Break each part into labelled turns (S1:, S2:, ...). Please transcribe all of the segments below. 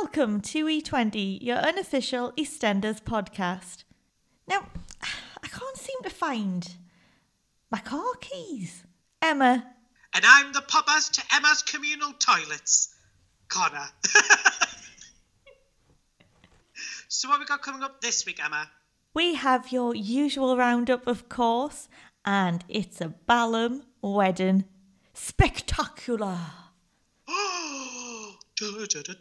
S1: welcome to E20, your unofficial EastEnders podcast. Now, I can't seem to find my car keys. Emma,
S2: And I'm the puppers to Emma's communal toilets. Connor. so what we got coming up this week, Emma?
S1: we have your usual roundup, of course, and it's a Ballum wedding spectacular.
S2: Da, da, da.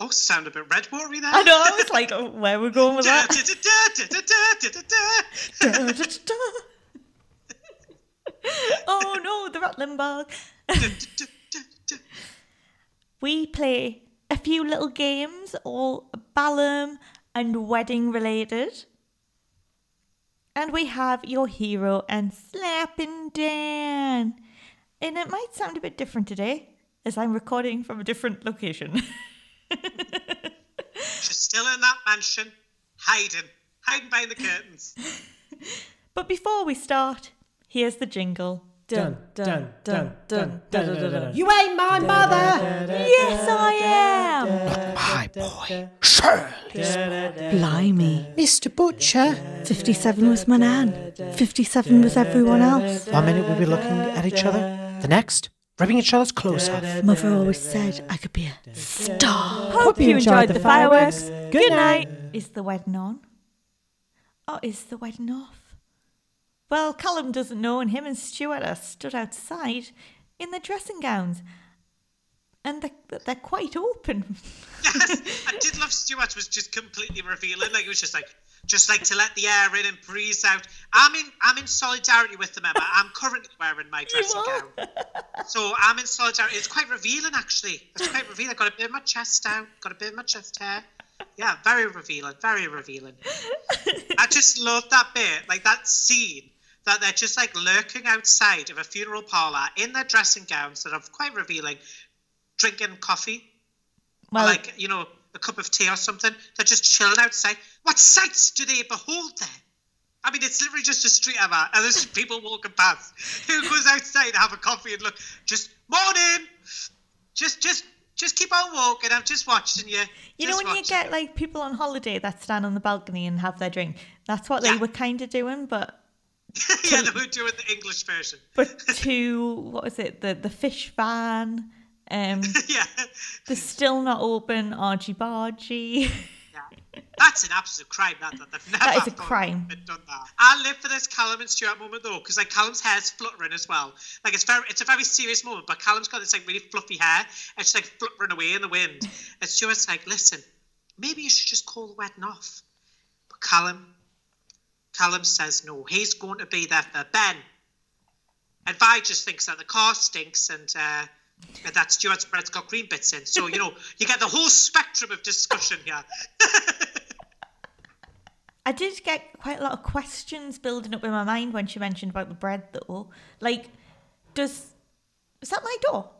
S2: Oh, sound a bit red watery there.
S1: I know, I was like, oh, where we're going with that. oh no, the rattling bug.
S2: Da, da, da, da, da.
S1: we play a few little games, all Ballum and wedding related. And we have your hero and Slapping Dan. And it might sound a bit different today, as I'm recording from a different location.
S2: She's still in that mansion, hiding, hiding behind the curtains.
S1: but before we start, here's the jingle.
S3: Dun, dun, dun, dun, dun, dun, dun, dun.
S4: You ain't my mother!
S1: Yes, I am!
S5: Not My boy, Shirley.
S1: Blimey.
S4: Mr. Butcher.
S1: 57 was my nan. 57 was everyone else.
S5: One minute we'll be looking at each other, the next, ripping each other's clothes off.
S1: Mother always said I could be a star.
S4: Hope you enjoyed the fireworks. Good night.
S1: Is the wedding on? Or is the wedding off? Well, Callum doesn't know, and him and Stuart are stood outside in their dressing gowns. And they're, they're quite open.
S2: Yes, I did love Stuart was just completely revealing. Like it was just like, just like to let the air in and breeze out. I'm in, I'm in solidarity with them, Emma. I'm currently wearing my dressing gown, so I'm in solidarity. It's quite revealing, actually. It's quite revealing. I Got a bit of my chest out. Got a bit of my chest hair. Yeah, very revealing. Very revealing. I just love that bit, like that scene that they're just like lurking outside of a funeral parlor in their dressing gowns that are quite revealing, drinking coffee or
S1: Well,
S2: like you know a cup of tea or something. They're just chilling outside. What sights do they behold there? I mean, it's literally just a street, Emma, and there's just people walking past. Who goes outside to have a coffee and look? Just morning. Just, just, just keep on walking. I'm just watching you.
S1: you know when you get like people on holiday that stand on the balcony and have their drink? That's what they were kind of doing, but
S2: yeah, they were doing the English version.
S1: but to what was it? The the fish van. Um,
S2: yeah.
S1: They're still not open Argee Bhajee.
S2: yeah. That's an absolute crime. That, that they've never
S1: That is a crime.
S2: done that. I live for this Callum and Stuart moment though, because like Callum's hair's fluttering as well. Like it's very, it's a very serious moment. But Callum's got this like really fluffy hair, and it's like fluttering away in the wind. And Stuart's like, "Listen, maybe you should just call the wedding off." But Callum, Callum says no. He's going to be there for Ben. And Vi just thinks that the car stinks and. uh and that Stuart's bread's got green bits in. So, you know, you get the whole spectrum of discussion here.
S1: I did get quite a lot of questions building up in my mind when she mentioned about the bread, though. Like, does is that my door?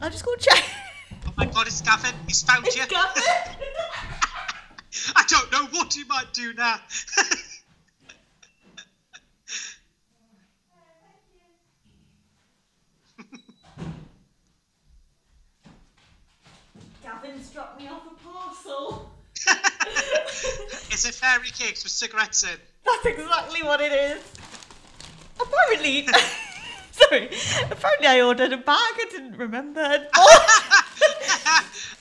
S1: I'll just go check.
S2: Oh my god, it's Gavin. He's found you. I don't know what he might do now.
S1: Gavin's dropped me off a parcel.
S2: it's a fairy cakes with cigarettes in.
S1: That's exactly what it is. Apparently, sorry. Apparently, I ordered a bag. I didn't remember.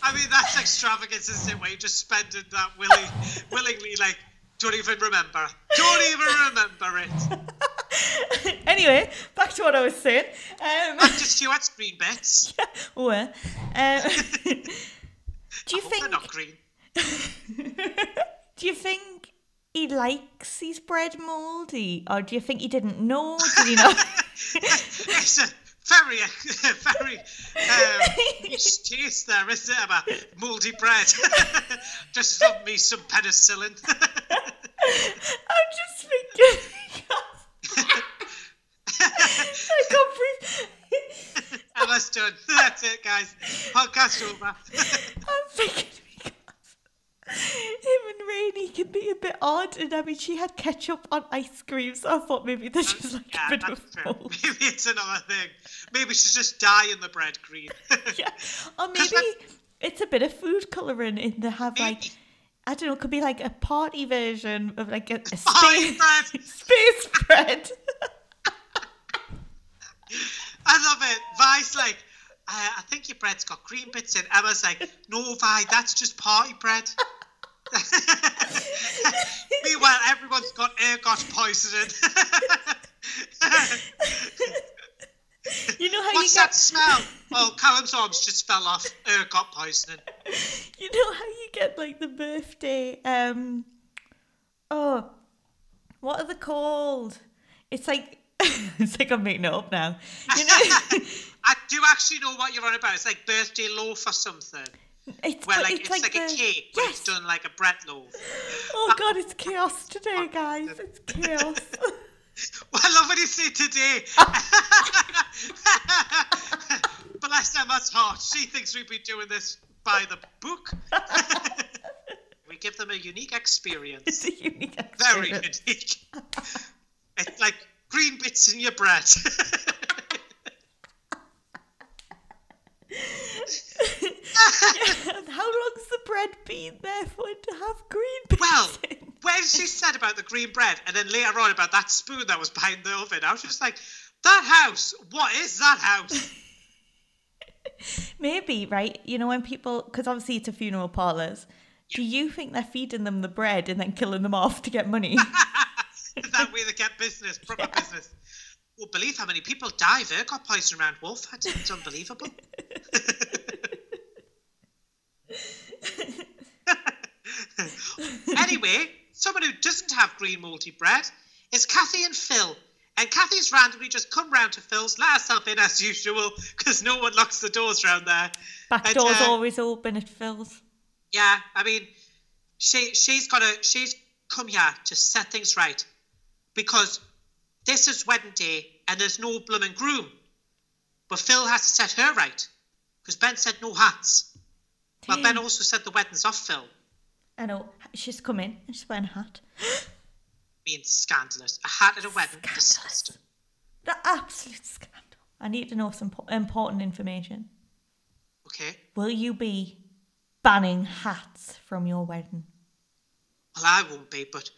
S2: I mean, that's extravagance, isn't it? Where you're just spending that willing, willingly, like, don't even remember. Don't even remember it.
S1: anyway, back to what I was saying. Um,
S2: Back to Stuart's green bits.
S1: oh, uh, um, do you
S2: They're
S1: think?
S2: not green.
S1: Do you think he likes his bread mouldy, or do you think he didn't know? Did he know?
S2: it's a very, very um, taste there, isn't it? About mouldy bread. just love me some penicillin.
S1: I'm just thinking. I can't breathe.
S2: And that's done. That's it, guys. Podcast over.
S1: I'm thinking because him and Rainie can be a bit odd, and I mean, she had ketchup on ice cream, so I thought maybe this is like
S2: yeah,
S1: a bit of
S2: true.
S1: a mold.
S2: Maybe it's another thing. Maybe she's just dyeing the bread green.
S1: Yeah, or maybe It's a bit of food colouring in they have like I don't know, it could be like a party version of like a, a space
S2: bread.
S1: space bread.
S2: I love it. Vi's like, I, I think your bread's got cream bits in. Emma's like, no, Vi, that's just party bread. Meanwhile, everyone's got ergot poisoning.
S1: You know how
S2: What's
S1: you
S2: that smell? Oh, Callum's arms just fell off. Ergot poisoning.
S1: you know how you get like the birthday um oh what are they called? It's like it's like I'm making it up now. You know
S2: I do actually know what you're on about. It's like birthday loaf or something.
S1: it's,
S2: Where like it's, like, a
S1: the-
S2: cake, but
S1: Yes.
S2: it's done like a bread loaf.
S1: Oh god, it's chaos today, oh, guys. It's chaos.
S2: Well, I love what you say today. Bless Emma's heart. She thinks we'd be doing this by the book. we give them a unique experience.
S1: it's a unique
S2: Very unique. it's like green bits in your bread.
S1: How long's the bread been there for it to have green bits
S2: well,
S1: in?
S2: when she said about the green bread and then later on about that spoon that was behind the oven, I was just like, that house, what is that house?
S1: Maybe, right? You know, when people, because obviously it's a funeral parlours, do you think they're feeding them the bread and then killing them off to get money?
S2: that way they get business, proper business. Well, believe how many people die of ergot poison around Walford. It's unbelievable. anyway, someone who doesn't have green mouldy bread is Kathy and Phil. And Kathy's randomly just come round to Phil's, let herself in as usual, because no one locks the doors round there.
S1: Back
S2: And,
S1: door's
S2: uh,
S1: always open at Phil's.
S2: Yeah, I mean, she she's got to she's come here to set things right because this is wedding day and there's no blooming groom. But Phil has to set her right because Ben said no hats. Well, Ben also said the wedding's off Phil.
S1: I know. She's come in and she's wearing a hat.
S2: Being scandalous. A hat at a wedding.
S1: Scandalous.
S2: Disgusting.
S1: The absolute scandal. I need to know some important information.
S2: Okay.
S1: Will you be banning hats from your wedding?
S2: Well, I won't be, but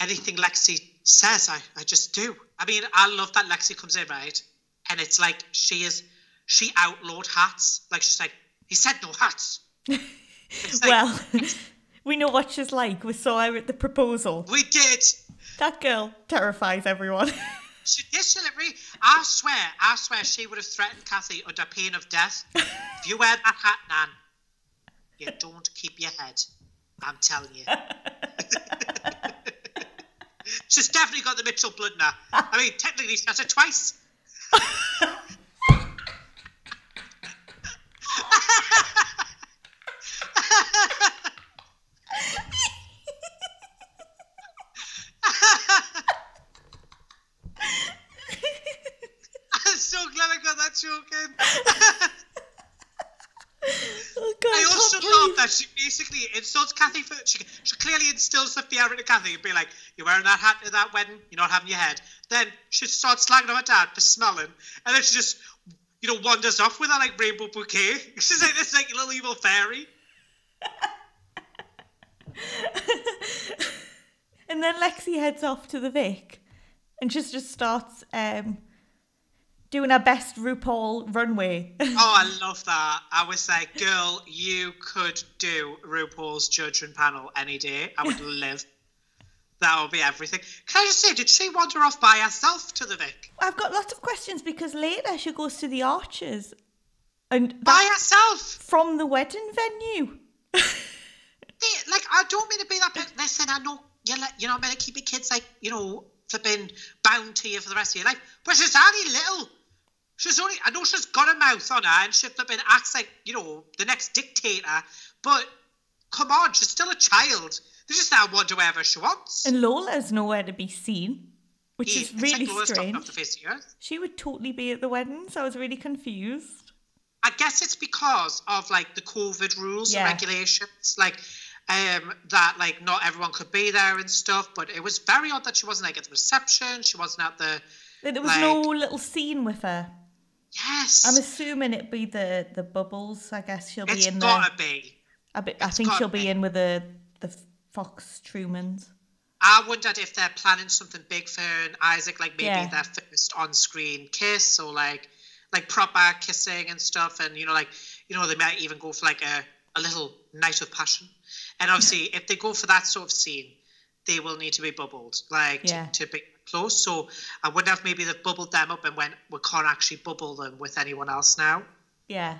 S2: anything Lexi says, I, I just do. I mean, I love that Lexi comes in, right? And it's like she is, she outlawed hats. Like she's like, he said no hats. Like,
S1: well, we know what she's like. We saw her at the proposal.
S2: we did.
S1: That girl terrifies everyone.
S2: She did she I swear, I swear she would have threatened Kathy under pain of death. if you wear that hat, Nan, you don't keep your head. I'm telling you. She's definitely got the Mitchell blood now. I mean, technically, she has it twice. I'm so glad I got that joke in.
S1: oh God,
S2: I
S1: can't
S2: also
S1: believe-
S2: love that she insults Kathy for she, she clearly instills the fear into Kathy and be like, You're wearing that hat at that wedding, you're not having your head. Then she starts slagging on her dad for smelling, and then she just you know wanders off with her like rainbow bouquet. She's like this like little evil fairy.
S1: And then Lexi heads off to the Vic and just just starts um, doing our best RuPaul runway.
S2: Oh, I love that. I was like, girl, you could do RuPaul's judging panel any day. I would live. That would be everything. Can I just say, did she wander off by herself to the Vic?
S1: I've got lots of questions because later she goes to the Archers and
S2: By herself?
S1: from the wedding venue.
S2: They- like I don't mean to be that person. Listen, I know you're like, you're not meant to keep your kids like you know for being bound to you for the rest of your life, but she's only little. She's only I know she's got a mouth on her and she flipping acts like you know the next dictator, but come on, she's still a child. They just now want to do whatever she wants.
S1: And Lola's nowhere to be seen, which
S2: Eve,
S1: is really
S2: like
S1: strange.
S2: off the face of the earth.
S1: She would totally be at the wedding, so I was really confused.
S2: I guess it's because of like the COVID rules
S1: Yeah.
S2: and regulations, like um that like not everyone could be there and stuff. But it was very odd that she wasn't like at the reception. She wasn't at the
S1: There was
S2: Like-
S1: no little scene with her.
S2: Yes.
S1: I'm assuming it'd be the the bubbles. I guess she'll be
S2: it's
S1: in
S2: gotta
S1: there.
S2: be.
S1: I, be, I think she'll be
S2: be.
S1: in with the the Fox Truemans.
S2: I wondered if they're planning something big for her and Isaac, like maybe
S1: Yeah.
S2: their first on-screen kiss or like like proper kissing and stuff, and you know, like you know, they might even go for like a, a little night of passion. And obviously, if they go for that sort of scene, they will need to be bubbled, like
S1: Yeah.
S2: to, to be close. So I wonder if maybe they've bubbled them up and went, we can't actually bubble them with anyone else now.
S1: Yeah.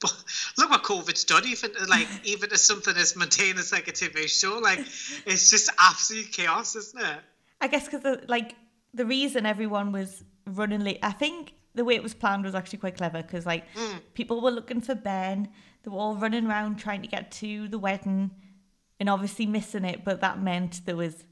S2: But look what COVID's done, even like even as something as mundane as like a TV show, like it's just absolute chaos, isn't it?
S1: I guess because like the reason everyone was running late, I think the way it was planned was actually quite clever because like
S2: Hmm.
S1: people were looking for Ben, they were all running around trying to get to the wedding, and obviously missing it. But that meant there was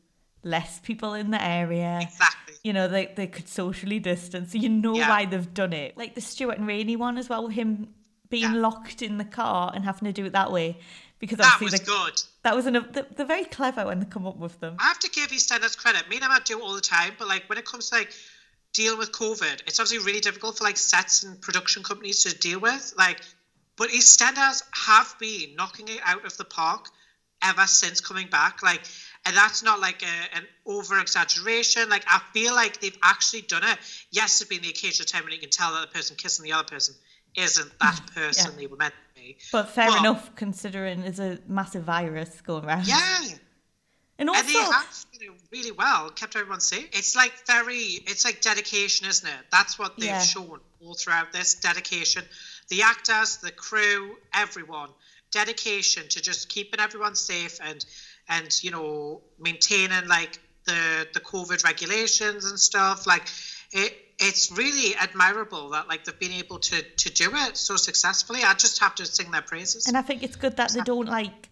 S1: less people in the area.
S2: Exactly.
S1: You know, they they could socially distance. So you know
S2: Yeah.
S1: why they've done it. Like the Stuart and Rainie one as well, with him being
S2: Yeah.
S1: locked in the car and having to do it that way. Because
S2: That was
S1: the-
S2: good.
S1: that was an, they're, very clever when they come up with them.
S2: I have to give EastEnders credit. Me and Emma do it all the time, but like when it comes to like dealing with COVID, it's obviously really difficult for like sets and production companies to deal with. Like, but EastEnders have been knocking it out of the park ever since coming back. Like, and that's not like a, an over exaggeration. Like, I feel like they've actually done it. Yes, there's been the occasional time when you can tell that the person kissing the other person isn't that person they were meant to be.
S1: But fair
S2: Well-
S1: enough, considering there's a massive virus going around.
S2: Yeah.
S1: And
S2: and they
S1: also,
S2: have you know, really well kept everyone safe. It's like very, it's like dedication, isn't it? That's what they've
S1: Yeah.
S2: shown all throughout this dedication. The actors, the crew, everyone, dedication to just keeping everyone safe and and you know maintaining like the the COVID regulations and stuff. Like it, it's really admirable that like they've been able to to do it so successfully. I just have to sing their praises.
S1: and I think it's good that they don't like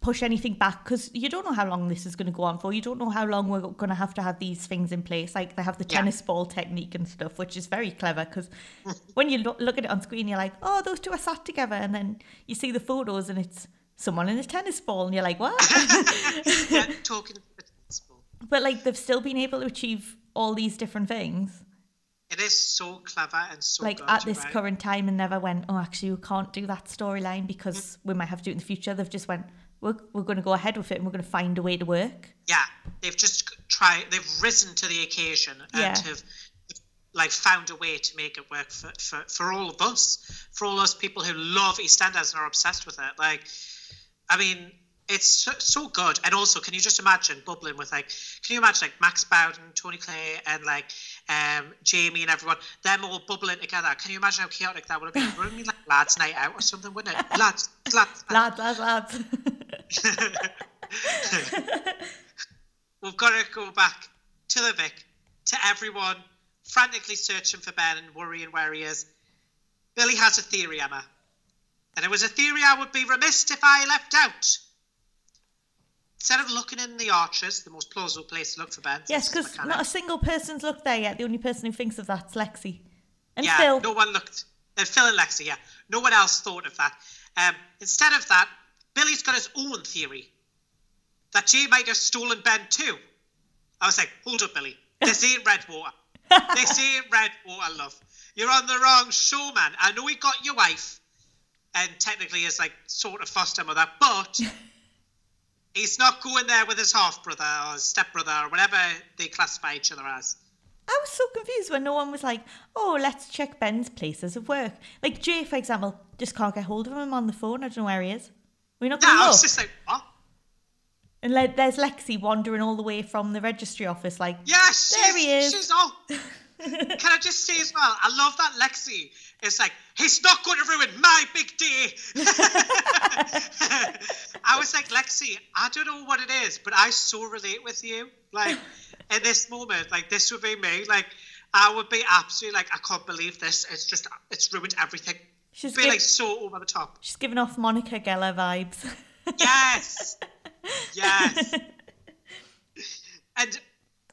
S1: push anything back because you don't know how long this is going to go on for. You don't know how long we're going to have to have these things in place. Like they have the
S2: Yeah.
S1: tennis ball technique and stuff, which is very clever because when you look, look at it on screen, you're like, oh, those two are sat together. And then you see the photos and it's someone in a tennis ball and you're like, what?
S2: yeah, talking. To the tennis ball?"
S1: But like they've still been able to achieve all these different things.
S2: It is so clever and so
S1: like at this
S2: right.
S1: current time and never went oh actually we can't do that storyline because mm. we might have to do it in the future they've just went we're, we're going to go ahead with it and we're going to find a way to work
S2: Yeah, they've just tried. They've risen to the occasion and
S1: Yeah.
S2: have like found a way to make it work for, for, for all of us, for all us people who love EastEnders and are obsessed with it. Like, I mean, it's so, so good. And also, can you just imagine bubbling with like, can you imagine like Max Bowden, Tony Clay, and like um, Jamie and everyone, them all bubbling together? Can you imagine how chaotic that would have been? Wouldn't it like lads' night out or something, wouldn't it? Lads, lads,
S1: lads lads lads
S2: We've got to go back to the Vic, to everyone frantically searching for Ben and worrying where he is. Billy has a theory, Emma. And it was a theory I would be remiss if I left out. Instead of looking in the arches, the most plausible place to look for Ben.
S1: yes because not a single person's looked there yet the only person who thinks of that's lexi and
S2: yeah,
S1: phil
S2: no one looked. And Phil and Lexi, yeah. No one else thought of that. Um, instead of that, Billy's got his own theory that Jay might have stolen Ben too. I was like, hold up, Billy. This ain't Redwater. this ain't Redwater, love. You're on the wrong show, man. I know he got your wife, and technically is like sort of foster mother, but he's not going there with his half brother or his step brother or whatever they classify each other as.
S1: I was so confused when no one was like, oh, let's check Ben's places of work. Like Jay, for example, just can't get hold of him on the phone. I don't know where he is. We're not
S2: Yeah,
S1: going to look.
S2: was just like, what?
S1: And le- there's Lexi wandering all the way from the registry office, like,
S2: Yes,
S1: There he is.
S2: She's all. Can I just say as well? I love that Lexi is like, he's not going to ruin my big day. I was like, Lexi, I don't know what it is, but I so relate with you. Like, in this moment, like, this would be me. Like, I would be absolutely like, I can't believe this. It's just, it's ruined everything.
S1: she's,
S2: be
S1: giv-
S2: like so over the top.
S1: she's giving off Monica Geller vibes.
S2: Yes. Yes. and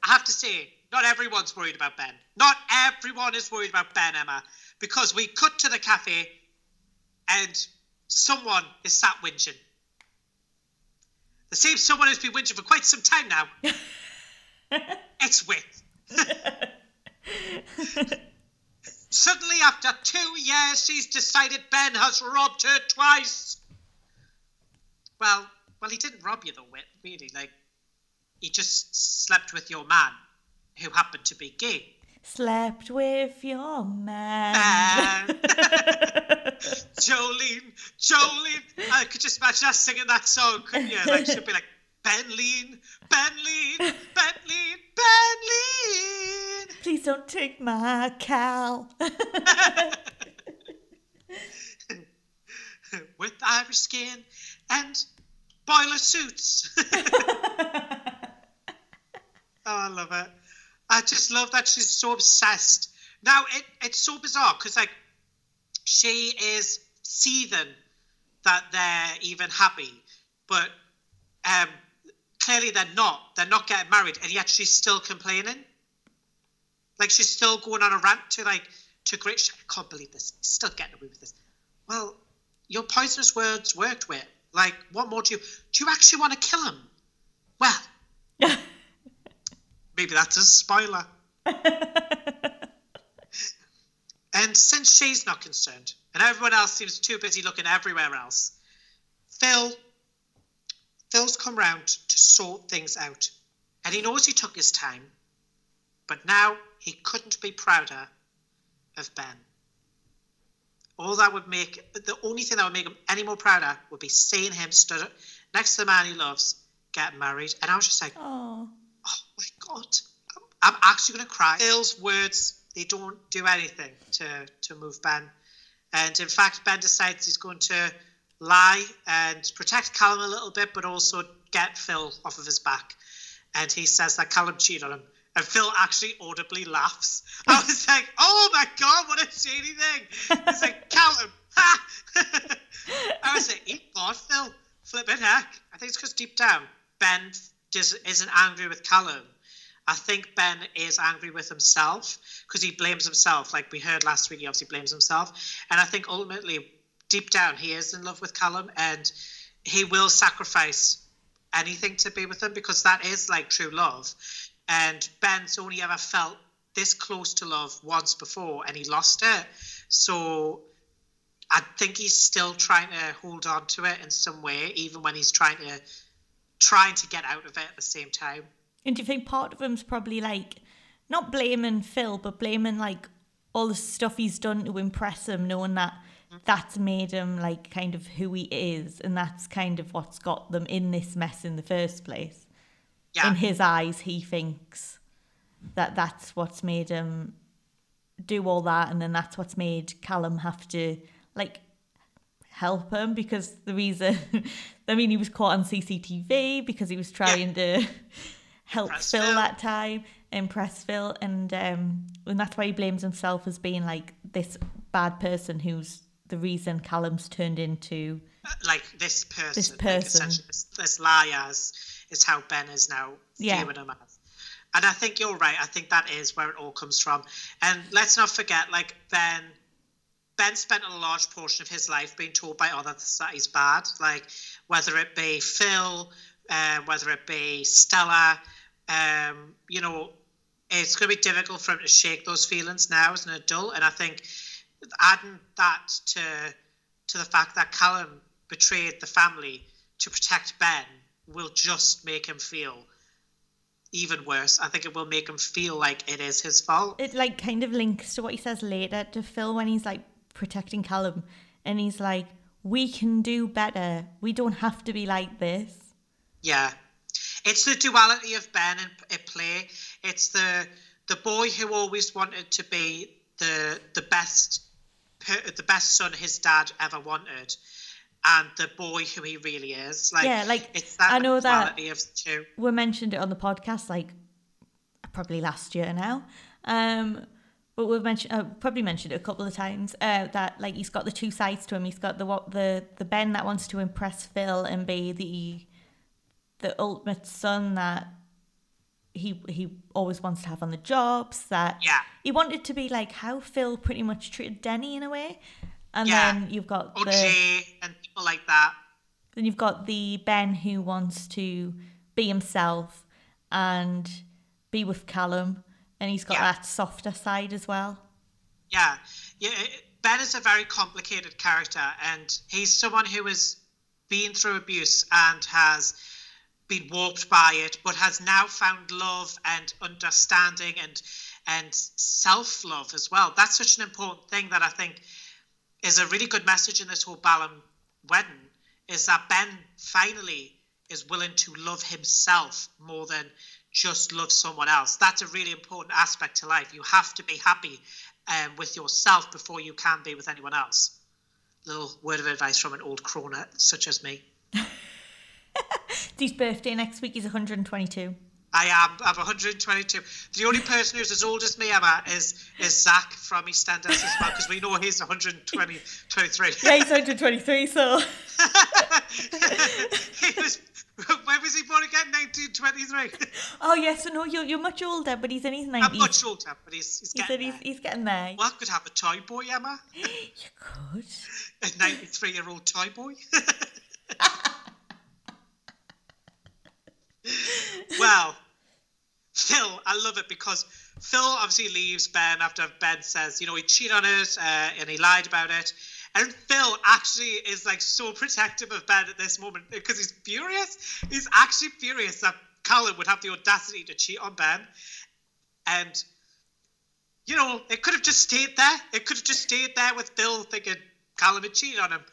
S2: I have to say, not everyone's worried about Ben. Not everyone is worried about Ben, Emma, because we cut to the cafe and someone is sat whinging. The same someone who's been whinging for quite some time now. it's Whit. Suddenly, after two years, she's decided Ben has robbed her twice. Well, well, he didn't rob you though, Whit, really. Like, he just slept with your man, who happened to be gay.
S1: Slept with your man.
S2: And ah. Jolene, Jolene. I could just imagine her singing that song, couldn't you? Like she'd be like, Ben Lean, Ben Lean, Ben Lean, Ben Lean.
S1: Please don't take my Cal.
S2: With Irish skin and boiler suits. oh, I love it. I just love that she's so obsessed. Now it, it's so bizarre because like she is seething that they're even happy, but um, clearly they're not. They're not getting married, and yet she's still complaining. Like she's still going on a rant to like to great. I can't believe this. Still getting away with this. Well, your poisonous words worked with. Like, what more do you do? You actually want to kill him? Well, maybe that's a spoiler. and since she's not concerned, and everyone else seems too busy looking everywhere else, Phil, Phil's come round to sort things out, and he knows he took his time, but now he couldn't be prouder of Ben. All that would make the only thing that would make him any more prouder would be seeing him stood next to the man he loves, getting married, and I was just like,
S1: Oh,
S2: oh my god i'm actually going to cry phil's words they don't do anything to to move ben and in fact ben decides he's going to lie and protect callum a little bit but also get phil off of his back and he says that callum cheated on him and Phil actually audibly laughs. I was like, "Oh my god, what a shady thing!" He's like, "Callum, ha!" I was like, "Eat God, Phil, flipping heck." I think it's because deep down Ben just isn't angry with Callum. I think Ben is angry with himself because he blames himself. Like we heard last week, he obviously blames himself. And I think ultimately, deep down, he is in love with Callum and he will sacrifice anything to be with him because that is like true love. And Ben's only ever felt this close to love once before and he lost it. So I think he's still trying to hold on to it in some way, even when he's trying to trying to get out of it at the same time.
S1: and do you think part of him's probably like not blaming Phil, but blaming like all the stuff he's done to impress him, knowing that mm-hmm. that's made him like kind of who he is, and that's kind of what's got them in this mess in the first place.
S2: Yeah.
S1: In his eyes, he thinks that that's what's made him do all that, and then that's what's made Callum have to like help him because the reason I mean he was caught on CCTV because he was trying to help
S2: Impress
S1: Phil
S2: Phil.
S1: that time, impress Phil, and um and that's why he blames himself as being like this bad person who's the reason Callum's turned into
S2: like this person,
S1: This person.
S2: essentially this, this liars is how Ben is now
S1: Yeah.
S2: viewing him as. And I think you're right. I think that is where it all comes from. And let's not forget, like Ben, Ben spent a large portion of his life being told by others that he's bad. Like whether it be Phil, uh, whether it be Stella, um, you know, it's going to be difficult for him to shake those feelings now as an adult. And I think adding that to to the fact that Callum betrayed the family to protect Ben will just make him feel even worse. I think it will make him feel like it is his fault.
S1: it like kind of links to what he says later to Phil when he's like protecting Callum and he's like we can do better we don't have to be like this
S2: Yeah, it's the duality of Ben in play. It's the the boy who always wanted to be the the best the best son his dad ever wanted, and the boy who he really is. Like
S1: Yeah, like,
S2: it's that
S1: I know that-
S2: duality of two.
S1: we mentioned it on the podcast like probably last year now um but we've mentioned uh, probably mentioned it a couple of times uh, that like he's got the two sides to him he's got the what the the ben that wants to impress phil and be the the ultimate son that he he always wants to have on the jobs that
S2: Yeah.
S1: he wanted to be like how phil pretty much treated denny in a way and
S2: Yeah.
S1: then you've got the
S2: and people like that.
S1: then you've got the Ben who wants to be himself and be with Callum, and he's got
S2: Yeah.
S1: that softer side as well.
S2: Yeah, yeah. Ben is a very complicated character, and he's someone who has been through abuse and has been warped by it, but has now found love and understanding and and self love as well. That's such an important thing that I think is a really good message in this whole Ballum wedding. Is that Ben finally is willing to love himself more than just love someone else. That's a really important aspect to life. You have to be happy um, with yourself before you can be with anyone else. Little word of advice from an old crone such as me.
S1: His birthday next week is 122.
S2: I am. I'm 122. The only person who's as old as me, Emma, is is Zach from EastEnders as well, because we know he's 120, 23.
S1: Yeah, he's 123, so.
S2: he was. When was he born again? 1923.
S1: Oh, yes, so no, you're, you're much older, but he's in his 90s.
S2: I'm much older, but he's, he's
S1: He
S2: getting
S1: said he's,
S2: there.
S1: he's getting there.
S2: Well, I could have a toy boy, Emma.
S1: You could.
S2: A 93 year old toy boy. well, Phil, I love it because Phil obviously leaves Ben after Ben says, you know, he cheated on it uh, and he lied about it. And Phil actually is like so protective of Ben at this moment because he's furious. He's actually furious that Colin would have the audacity to cheat on Ben. And, you know, it could have just stayed there. It could have just stayed there with Phil thinking Colin had cheated on him.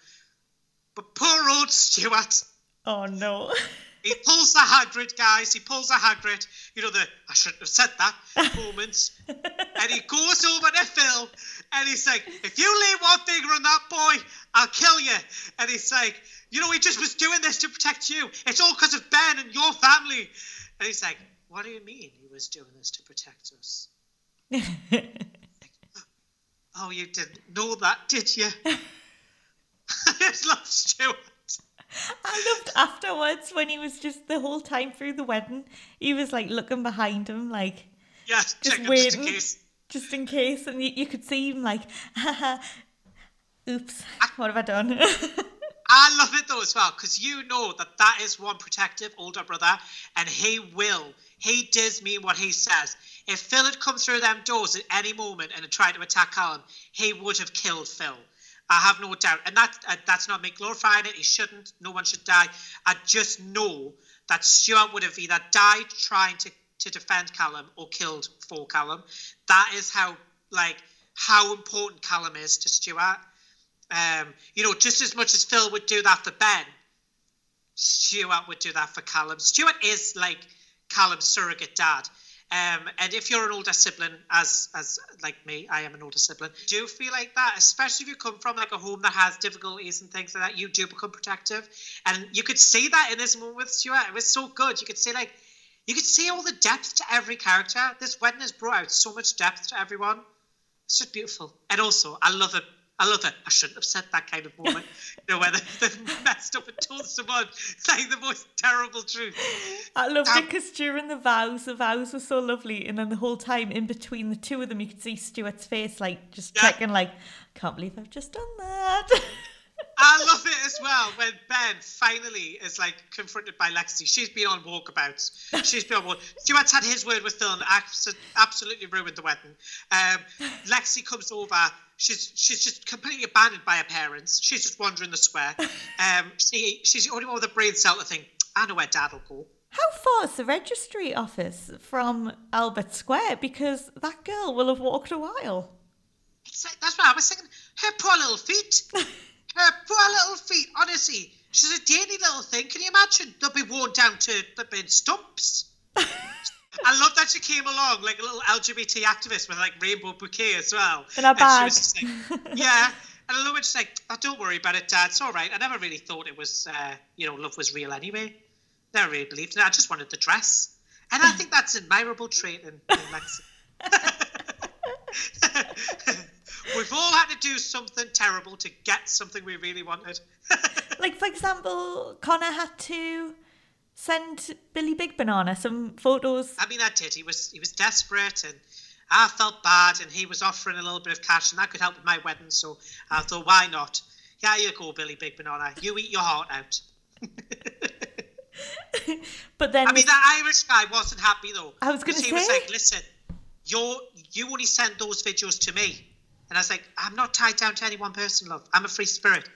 S2: But poor old Stuart.
S1: Oh, no.
S2: He pulls the Hagrid, guys. He pulls the Hagrid. You know the I shouldn't have said that moments. and he goes over to Phil, and he's like, "If you lay one finger on that boy, I'll kill you." And he's like, "You know, he just was doing this to protect you. It's all because of Ben and your family." And he's like, "What do you mean he was doing this to protect us?" oh, you didn't know that, did you? I just love Stuart.
S1: I loved afterwards when he was just the whole time through the wedding, he was like looking behind him, like
S2: Yeah,
S1: just
S2: it just in
S1: waiting,
S2: case.
S1: just in case, and you, you could see him like, haha, oops, what have I done?
S2: I love it though as well because you know that that is one protective older brother, and he will. He does mean what he says. If Phil had come through them doors at any moment and had tried to attack Callum, he would have killed Phil. I have no doubt, and that uh, that's not me glorifying it. He shouldn't. No one should die. I just know that Stuart would have either died trying to to defend Callum or killed for Callum. That is how like how important Callum is to Stuart. Um, you know, just as much as Phil would do that for Ben, Stuart would do that for Callum. Stuart is like Callum's surrogate dad. Um, and if you're an older sibling, as as like me, I am an older sibling, do feel like that, especially if you come from like a home that has difficulties and things like that, you do become protective. And you could see that in this moment with Stuart. It was so good. You could see like you could see all the depth to every character. This wedding has brought out so much depth to everyone. It's just beautiful. And also, I love it. I love that. I shouldn't have said that kind of moment. you know, where they, they've messed up and told someone saying the most terrible truth.
S1: I loved it
S2: Um,
S1: because during the vows, the vows were so lovely, and then the whole time in between the two of them, you could see Stuart's face, like just
S2: Yeah.
S1: checking, like, can't believe I've just done that.
S2: I love it as well when Ben finally is like confronted by Lexi. She's been on walkabouts. She's been on walk. Stuart's had his word with Phil and abso- absolutely ruined the wedding. Um, Lexi comes over. She's she's just completely abandoned by her parents. She's just wandering the square. Um, she she's the only one with a brain cell to think. I know where Dad will go.
S1: How far is the registry office from Albert Square? Because that girl will have walked a while.
S2: It's like, that's what I was thinking. Her poor little feet. Her poor little feet. Honestly, she's a dainty little thing. Can you imagine? They'll be worn down to the bin stumps. I love that she came along like a little LGBT activist with like rainbow bouquet as well.
S1: In a
S2: And she
S1: bag.
S2: was just like, yeah. And I love when she's like, oh, don't worry about it, Dad. It's all right. I never really thought it was, uh, you know, love was real anyway. Never really believed it. I just wanted the dress. And I think that's an admirable trait in, in Lexi. We've all had to do something terrible to get something we really wanted.
S1: Like, for example, Connor had to send Billy Big Banana some photos.
S2: I mean, I did. He was he was desperate, and I felt bad, and he was offering a little bit of cash, and that could help with my wedding. So I thought, why not? Yeah, you go, Billy Big Banana. You eat your heart out.
S1: But then
S2: I mean, that Irish guy wasn't happy though.
S1: I was gonna
S2: 'cause he was like, listen, you're you only send those videos to me. And I was like, I'm not tied down to any one person, love. I'm a free spirit.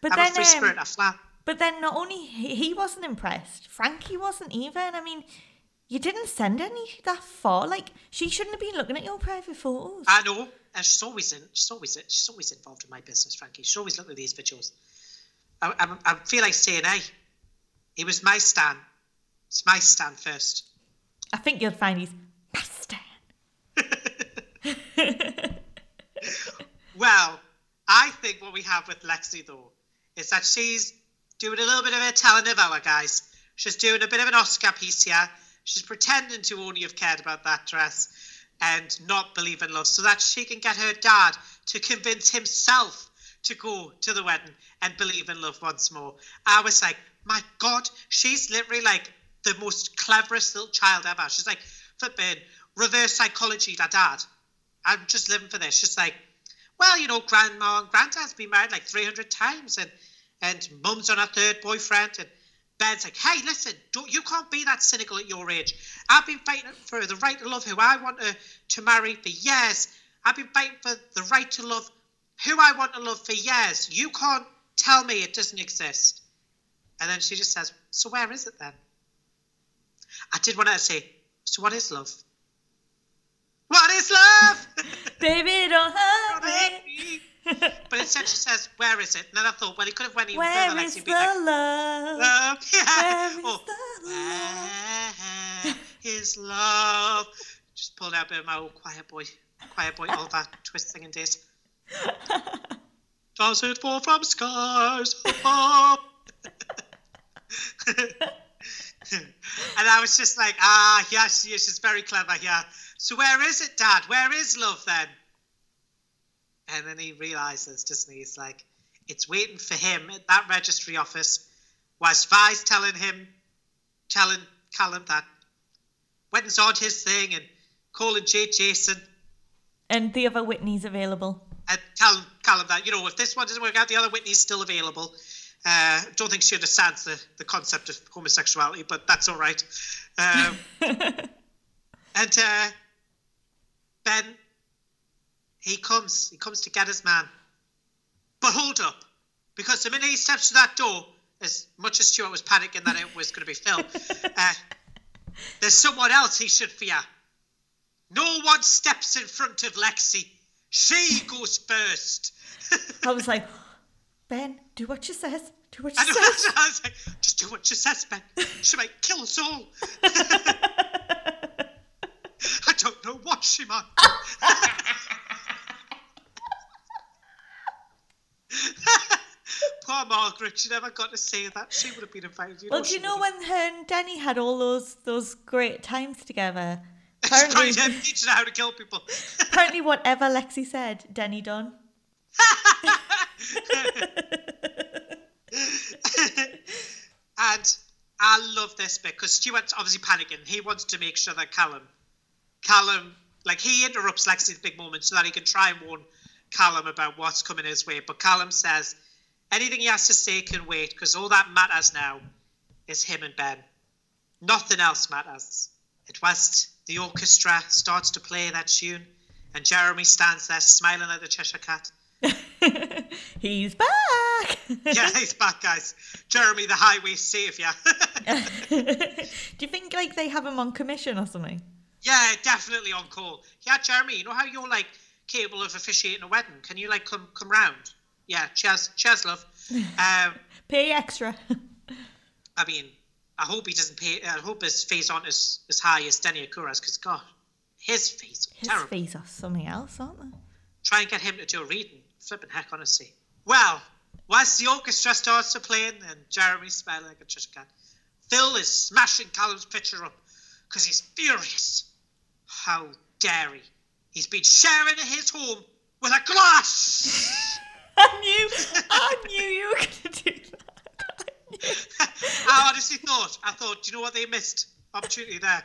S1: But
S2: I'm
S1: then,
S2: a free
S1: um,
S2: spirit. I fly.
S1: But then not only he, he wasn't impressed, Frankie wasn't even. I mean, you didn't send any that far. Like she shouldn't have been looking at your private photos.
S2: I know. And she's always in. She's always in, she's always involved in my business, Frankie. She's always looking at these videos. I, I, I feel like saying, hey, it was my stand. It's my stand first.
S1: I think you'll find he's
S2: Well, I think what we have with Lexi though is that she's doing a little bit of a telenovela, guys. She's doing a bit of an Oscar piece here. She's pretending to only have cared about that dress and not believe in love so that she can get her dad to convince himself to go to the wedding and believe in love once more. I was like, my God, she's literally like the most cleverest little child ever. She's like, flipping reverse psychology, that dad. I'm just living for this. She's like, well, you know, grandma and granddad's been married like 300 times, and and mum's on her third boyfriend, and Ben's like, hey, listen, don't, you can't be that cynical at your age. I've been fighting for the right to love who I want to, to marry for years. I've been fighting for the right to love who I want to love for years. You can't tell me it doesn't exist. And then she just says, so where is it then? I did want to say, so what is love? What is love?
S1: Baby, don't hurry.
S2: but instead she says, "Where is it?" And then I thought, well, he could have went even
S1: Where
S2: further.
S1: is
S2: Like, be like,
S1: love?
S2: love, yeah.
S1: Where is
S2: or,
S1: the love?
S2: Where is love? Just pulled out a bit of my old quiet boy, quiet boy, all that twist singing days. Does it fall from skies above? and I was just like, ah, yes, yes, she's very clever here. So where is it, Dad? Where is love then? And then he realizes, doesn't he? He's like, it's waiting for him at that registry office, whilst Vi's telling him, telling Callum that weddings aren't his thing, and calling Jay Jason,
S1: And the other Whitney's available.
S2: and tell Callum that, you know, if this one doesn't work out, the other Whitney's still available. Uh, don't think she understands the, the concept of homosexuality, but that's all right. Um, and uh, Ben, he comes. He comes to get his man. But hold up, because the minute he steps to that door, as much as Stuart was panicking that it was going to be Phil, uh, there's someone else he should fear. No one steps in front of Lexi. She goes first.
S1: I was like, Ben, do what she says. Do what she
S2: I, know,
S1: says.
S2: I was like, just do what she says, Ben. She might kill us all. I don't know what she might. Poor Margaret, she never got to say that. She would have been invited. You
S1: Well, do you know when her and Denny had all those those great times together? Apparently,
S2: him teaching her how to kill people.
S1: apparently, whatever Lexi said, Denny done.
S2: And I love this bit because Stuart's obviously panicking. He wants to make sure that Callum, Callum, like he interrupts Lexi's big moment so that he can try and warn Callum about what's coming his way. But Callum says anything he has to say can wait because all that matters now is him and Ben. Nothing else matters. At West, the orchestra starts to play that tune, and Jeremy stands there smiling at the Cheshire Cat.
S1: He's back.
S2: Yeah, he's back, guys. Jeremy, the highway savior.
S1: do you think like they have him on commission or something?
S2: Yeah, definitely on call. Yeah, Jeremy, you know how you're like capable of officiating a wedding? Can you like come come round? Yeah, cheers, cheers, love. um,
S1: Pay extra.
S2: I mean, I hope he doesn't pay. I hope his fees aren't as, as high as Denny Akura's because God, his fees are
S1: His
S2: terrible.
S1: fees are something else, aren't they?
S2: Try and get him to do a reading. Flipping heck, honestly. Well, once the orchestra starts to playing and Jeremy's smiling like a Cheshire cat, Phil is smashing Callum's picture up because he's furious. How dare he? He's been sharing his home with a glass.
S1: I knew, I knew you were gonna do that. I.
S2: I honestly thought, I thought, do you know what they missed? Opportunity there.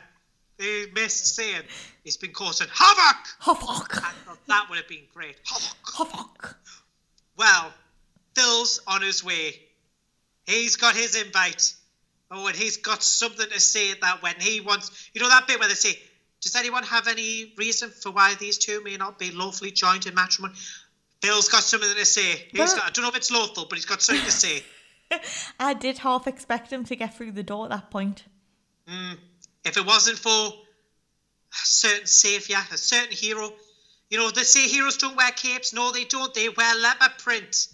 S2: They missed saying he's been causing havoc.
S1: Havoc.
S2: I thought that would have been great. Havoc.
S1: Havoc.
S2: Well, Phil's on his way. He's got his invite. Oh, and he's got something to say at that when he wants. You know that bit where they say, Does anyone have any reason for why these two may not be lawfully joined in matrimony? Bill's got something to say. He's got, I don't know if it's lawful, but he's got something to say.
S1: I did half expect him to get through the door at that point. Hmm.
S2: if it wasn't for a certain saviour, a certain hero, you know, they say heroes don't wear capes. No, they don't. They wear leopard print.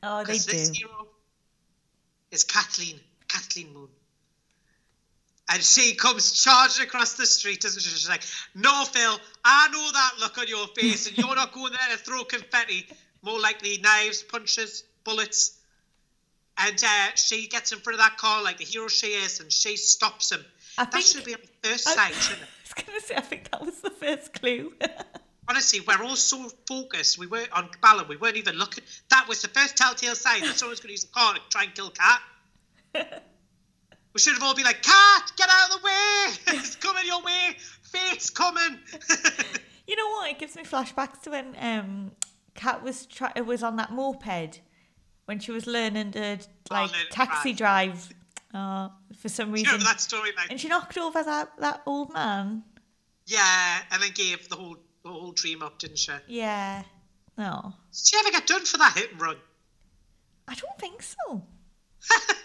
S1: Oh, they
S2: Because this
S1: do.
S2: hero is Kathleen, Kathleen Moon. And she comes charging across the street, doesn't she? She's like, No, Phil, I know that look on your face, and you're not going there to throw confetti. More likely knives, punches, bullets. And uh, she gets in front of that car like the hero she is, and she stops him.
S1: I
S2: that
S1: think-
S2: should be on the first
S1: I-
S2: sight, shouldn't it?
S1: I was going to say, I think that was the first clue.
S2: Honestly, we're all so focused. We weren't on Ballum. We weren't even looking. That was the first telltale sign that someone's going to use a car to try and kill Kat. we should have all been like, Kat, get out of the way! it's coming your way! Fate's coming!
S1: you know what? It gives me flashbacks to when um, Kat was try- was on that moped when she was learning to like
S2: learning to
S1: taxi drive. Uh, for some reason,
S2: that story, like,
S1: and she knocked over that that old man.
S2: yeah, and then gave the whole the whole dream up, didn't she? Did
S1: Yeah. No,
S2: she ever get done for that hit and run?
S1: I don't think so.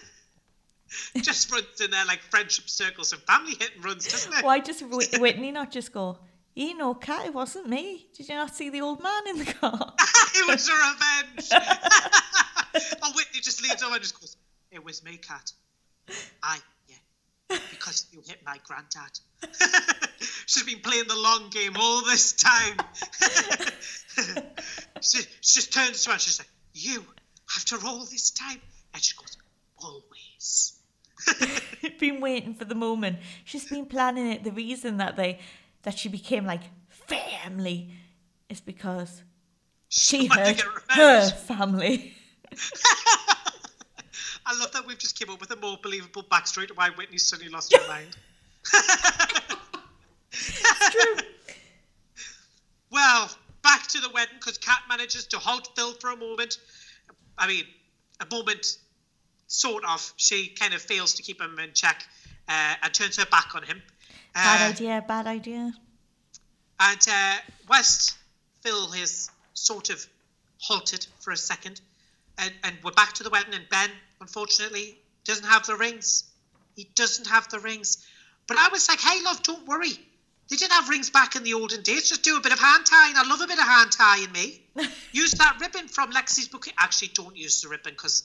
S2: Just runs in there like friendship circles and family hit and runs, doesn't it?
S1: Why just Whit- Whitney not just go? You know, Kat, it wasn't me. Did you not see the old man in the car?
S2: it was a revenge. and Whitney just leans over and just goes, It was me, Kat. I, yeah. Because you hit my granddad. She's been playing the long game all this time. she, she just turns to her and she's like, You, after all this time? And she goes, Always.
S1: been waiting for the moment. She's been planning it. The reason that they that she became like family is because she hurt her family.
S2: I love that we've just came up with a more believable backstory to why Whitney suddenly lost her mind. Well, back to the wedding because Kat manages to halt Phil for a moment. I mean, a moment, sort of. She kind of fails to keep him in check uh, and turns her back on him.
S1: Bad
S2: Uh,
S1: idea. Bad idea.
S2: And uh, West, Phil is sort of halted for a second. And, and we're back to the wedding, and Ben, unfortunately, doesn't have the rings. He doesn't have the rings. But I was like, hey, love, don't worry. They didn't have rings back in the olden days. Just do a bit of hand tying. I love a bit of hand tying, me. use that ribbon from Lexi's bouquet. Actually, don't use the ribbon because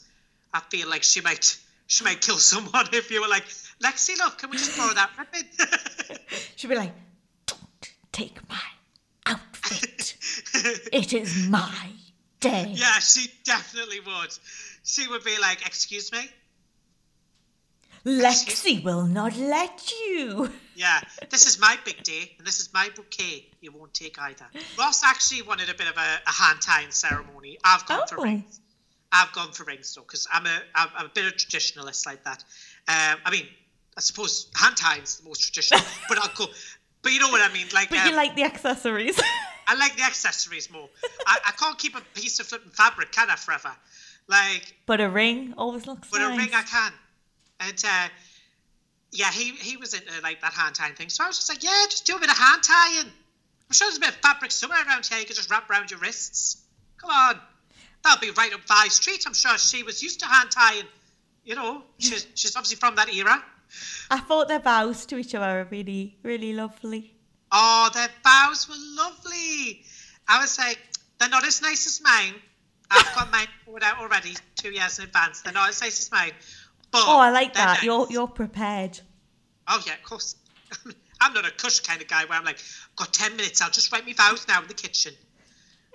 S2: I feel like she might she might kill someone if you were like, Lexi, love, can we just borrow that ribbon?
S1: She'd be like, "Don't take my outfit. it is my day."
S2: Yeah, she definitely would. She would be like, "Excuse me."
S1: Lexi will not let you.
S2: Yeah, this is my big day, and this is my bouquet. You won't take either. Ross actually wanted a bit of a, a hand tying ceremony. I've gone for
S1: Oh.
S2: rings. I've gone for rings though, because I'm a I'm, a bit of a traditionalist like that. Um, I mean, I suppose hand tying's the most traditional, but I'll go. But you know what I mean, like.
S1: But
S2: um,
S1: you like the accessories.
S2: I like the accessories more. I, I can't keep a piece of flipping fabric, can I, forever? Like,
S1: but a ring always looks
S2: But
S1: nice.
S2: a ring I can. And uh, yeah, he he was into like that hand tying thing. So I was just like, yeah, just do a bit of hand tying. I'm sure there's a bit of fabric somewhere around here you could just wrap around your wrists. Come on. That'll be right up Vi Street. I'm sure she was used to hand tying. You know, she's she's obviously from that era.
S1: I thought their vows to each other were really, really lovely.
S2: Oh, their bows were lovely. I was like, they're not as nice as mine. I've got mine poured out already two years in advance. They're not as nice as mine. But
S1: Oh, I like that.
S2: nice.
S1: You're you're prepared.
S2: Oh yeah, of course. I'm not a Kush kind of guy where I'm like, I've got ten minutes, I'll just write my vows now in the kitchen.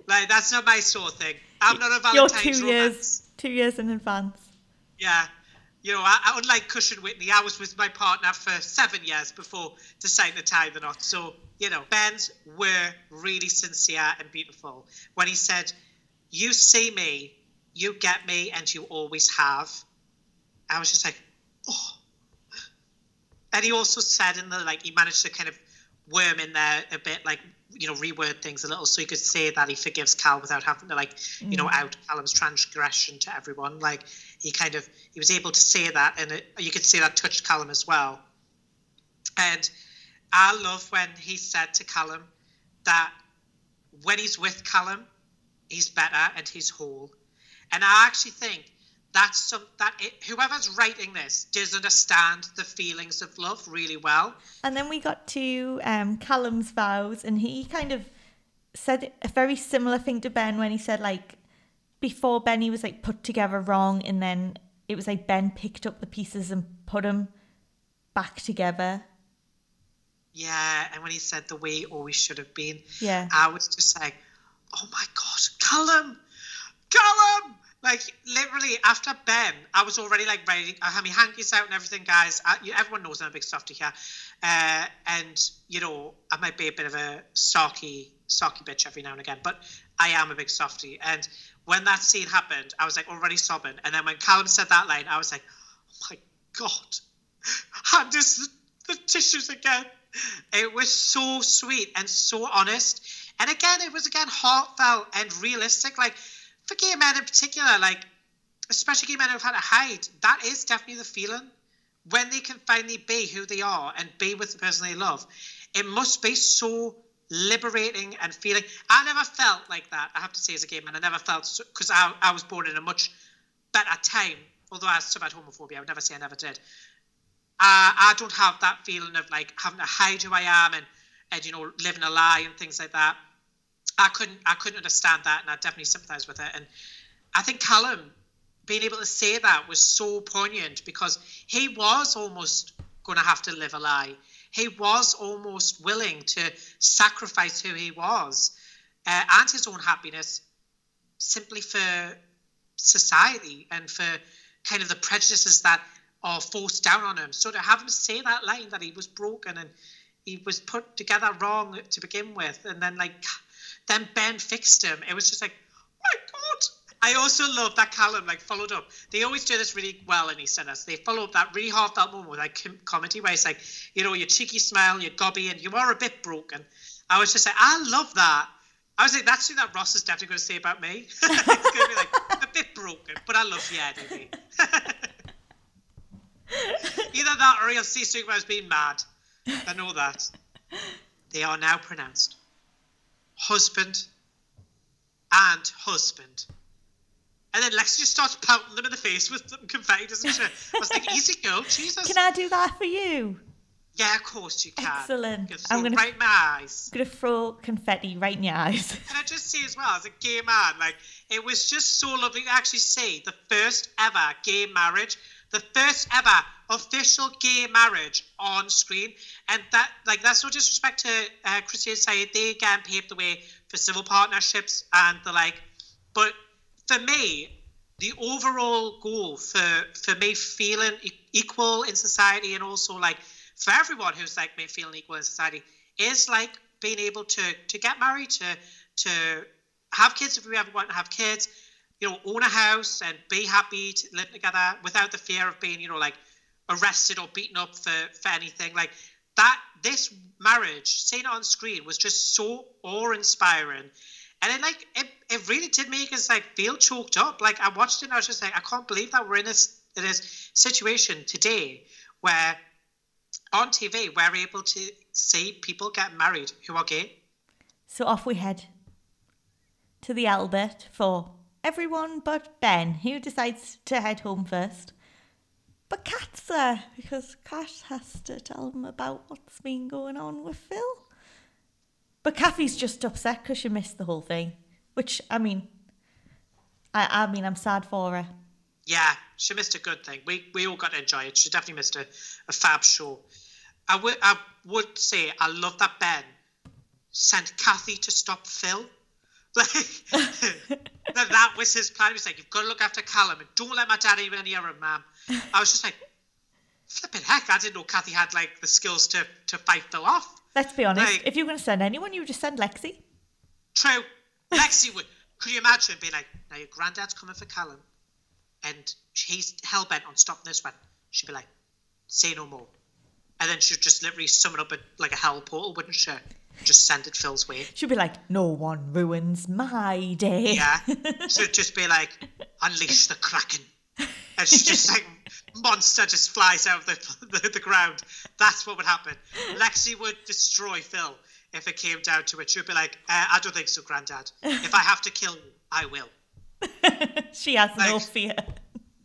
S2: Like that's not my sort of thing. I'm not a Valentine's You're
S1: two
S2: romance.
S1: years, two years in advance.
S2: Yeah. You know, I, I, unlike Kush and Whitney, I was with my partner for seven years before deciding to tie the knot. So, you know, Ben's were really sincere and beautiful. When he said, You see me, you get me, and you always have. I was just like, Oh. And he also said in the, like, he managed to kind of worm in there a bit, like, you know, reword things a little so he could say that he forgives Cal without having to, like, you know, mm. out Callum's transgression to everyone. Like, he kind of, he was able to say that, and it, you could say that touched Callum as well. And I love when he said to Callum that when he's with Callum, he's better and he's whole. And I actually think that's some that it, whoever's writing this does understand the feelings of love really well.
S1: And then we got to um, Callum's vows, and he kind of said a very similar thing to Ben when he said, like, before Benny was like put together wrong, and then it was like Ben picked up the pieces and put them back together.
S2: Yeah, and when he said the way it always should have been,
S1: Yeah.
S2: I was just like, oh my god, Callum, Callum! Like literally after Ben, I was already like ready. I had my hankies out and everything, guys. I, you, everyone knows I'm a big softy here, uh, and you know I might be a bit of a socky, socky bitch every now and again, but I am a big softy. And when that scene happened, I was like already sobbing. And then when Callum said that line, I was like, oh my god, hand us the tissues again. It was so sweet and so honest. And again, it was again heartfelt and realistic. Like for gay men in particular, like especially gay men who've had to hide, that is definitely the feeling. When they can finally be who they are and be with the person they love, it must be so liberating and feeling. I never felt like that. I have to say, as a gay man, I never felt because I, I was born in a much better time. Although I suffered homophobia, I would never say I never did. Uh, I don't have that feeling of like having to hide who I am and, and you know living a lie and things like that. I couldn't I couldn't understand that, and I definitely sympathise with it. And I think Callum being able to say that was so poignant because he was almost going to have to live a lie. He was almost willing to sacrifice who he was uh, and his own happiness simply for society and for kind of the prejudices that are forced down on him. So to have him say that line that he was broken and he was put together wrong to begin with, and then like then Ben fixed him. It was just like, oh my God. I also love that Callum like followed up. They always do this really well in EastEnders. They follow up that really heartfelt moment with like com- comedy where it's like, you know, your cheeky smile, your gobby, and you are a bit broken. I was just like, I love that. I was like, that's something that Ross is definitely going to say about me. it's going to be like, a bit broken, but I love you anyway. Either that or he'll see something as being mad. I know that. They are now pronounced husband and husband. And then Lexi just starts pouting them in the face with some confetti, doesn't she? I was like, easy girl, Jesus.
S1: Can I do that for you?
S2: Yeah, of course you can.
S1: Excellent. I'm gonna-
S2: right in my eyes.
S1: I'm gonna throw confetti right in your eyes.
S2: Can I just say as well, as a gay man, like it was just so lovely to actually see the first ever gay marriage, the first ever official gay marriage on screen, and that like that's no disrespect to uh, Christian Syed. They again paved the way for civil partnerships and the like, but for me, the overall goal for for me feeling equal in society and also like for everyone who's like me feeling equal in society is like being able to to get married to to have kids if we ever want to have kids you know own a house and be happy to live together without the fear of being you know like arrested or beaten up for for anything. Like that this marriage seen on screen was just so awe-inspiring. And it like it, it really did make us like feel choked up. Like i watched it and i was just like i can't believe that we're in this in this situation today where on tv we're able to see people get married who are gay.
S1: So off we head to the Albert for everyone but Ben, who decides to head home first. But Kat's there because Kat has to tell him about what's been going on with Phil. But Kathy's just upset because she missed the whole thing, which I mean, I I mean I'm sad for her.
S2: Yeah, she missed a good thing. We we all got to enjoy it. She definitely missed a, a fab show. I would I would say I love that Ben sent Kathy to stop Phil. Like that, that was his plan. He was like, "You've got to look after Callum and don't let my daddy even near him, ma'am." I was just like, "Flipping heck!" I didn't know Kathy had like the skills to to fight Phil off.
S1: Let's be honest,
S2: Like-
S1: if you're going to send anyone, you would just send Lexi.
S2: True. Lexi would. Could you imagine being like, now your granddad's coming for Callum, and he's hell bent on stopping this one? She'd be like, say no more. And then she'd just literally summon up a, like a hell portal, wouldn't she? Just send it Phil's way.
S1: She'd be like, "No one ruins my day."
S2: Yeah. She'd just be like, unleash the Kraken. And she'd just like monster just flies out of the, the, the ground. That's what would happen. Lexi would destroy Phil if it came down to it. She'd be like, uh, I don't think so, Grandad. If I have to kill you, I will.
S1: she has no fear.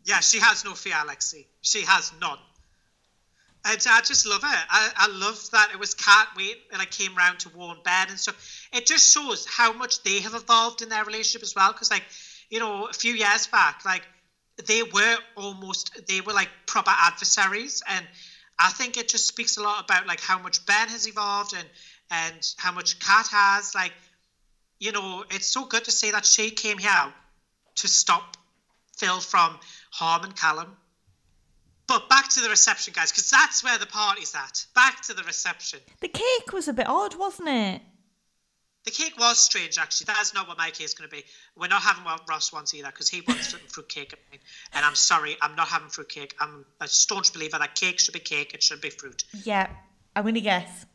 S2: Yeah, she has no fear, Lexi. She has none. And I just love it. I, I love that it was Kat wait and I came round to warn Ben and stuff. It just shows how much they have evolved in their relationship as well. Because like, you know, a few years back, like they were almost they were like proper adversaries, and I think it just speaks a lot about like how much Ben has evolved and and how much Kat has. Like, you know, it's so good to see that she came here to stop Phil from harming Callum. But back to the reception, guys, because that's where the party's at. Back to the reception.
S1: The cake was a bit odd, wasn't it?
S2: The cake was strange, actually. That's not what my cake is going to be. We're not having what Ross wants either, because he wants fruit cake. And I'm sorry, I'm not having fruit cake. I'm a staunch believer that cake should be cake, it should be fruit.
S1: Yeah, I'm gonna guess.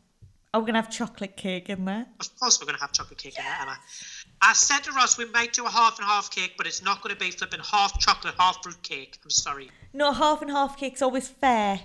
S1: Are we gonna have chocolate cake in there?
S2: Of course, we're going to have chocolate cake in there, Emma. I said to Ross, we might do a half and half cake, but it's not going to be flipping half chocolate, half fruit cake. I'm sorry.
S1: No, half and half cake's always fair.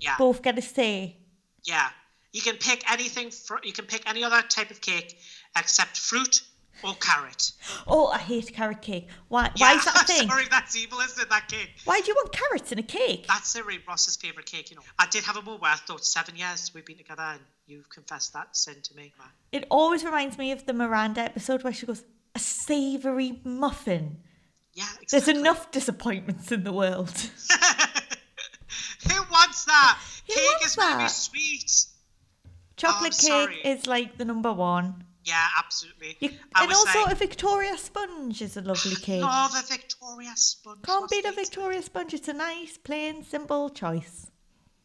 S2: Yeah.
S1: Both get a say.
S2: Yeah, you can pick anything. For, you can pick any other type of cake except fruit or carrot.
S1: Oh, I hate carrot cake. Why? Why is that a thing?
S2: Sorry, that's evil, isn't it? That cake.
S1: Why do you want carrots in a cake?
S2: That's Siri Ross's favourite cake. You know, I did have a moment where I thought seven years we've been together, and you've confessed that sin to me.
S1: It always reminds me of the Miranda episode where she goes, "A savoury muffin."
S2: Yeah,
S1: There's enough disappointments in the world.
S2: Who wants that?
S1: Who
S2: cake
S1: wants
S2: is going to be sweet.
S1: Chocolate oh, cake
S2: sorry.
S1: is like the number one.
S2: Yeah, absolutely.
S1: You, and also
S2: saying,
S1: a Victoria sponge is a lovely cake.
S2: love a Victoria sponge.
S1: Can't beat a? Victoria sponge. It's a nice, plain, simple choice.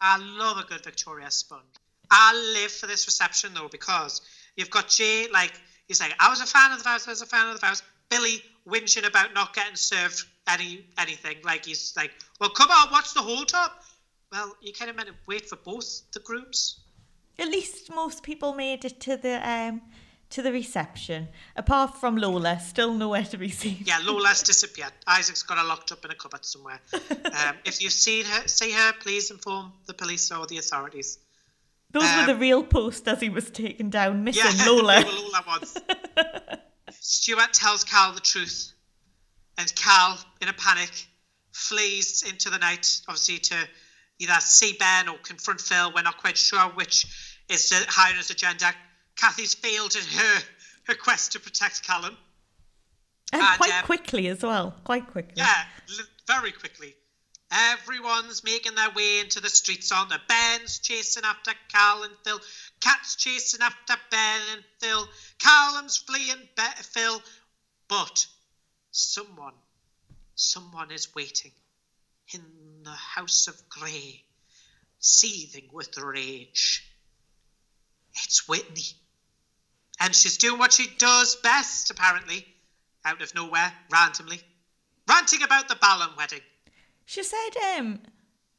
S2: I love a good Victoria sponge. I live for this reception though because you've got Jay like he's like I was a fan of the vows, I was a fan of the vows. Billy whinging about not getting served any anything. Like he's like, well, come on, what's the hold up? Well, you kind of meant to wait for both the groups.
S1: At least most people made it to the um to the reception, apart from Lola, still nowhere to be seen.
S2: Yeah, Lola's disappeared. Isaac's got her locked up in a cupboard somewhere. Um, if you've seen her, see her, please inform the police or the authorities.
S1: Those
S2: Um,
S1: were the real posts as he was taken down, missing
S2: Yeah,
S1: Lola.
S2: they were Lola ones. Stuart tells Cal the truth, and Cal, in a panic, flees into the night, obviously to either see Ben or confront Phil. We're not quite sure which is the higher agenda. Kathy's failed in her her quest to protect Callum.
S1: and
S2: and,
S1: quite
S2: um,
S1: quickly as well. Quite quickly.
S2: Yeah, very quickly. Everyone's making their way into the streets on the Ben's chasing after Cal and Phil. Kat's chasing after Ben and Phil. Callum's fleeing Be- Phil. But someone, someone is waiting in the House of Grey, seething with rage. It's Whitney. And she's doing what she does best, apparently, out of nowhere, randomly. Ranting about the Ballum wedding.
S1: She said, um,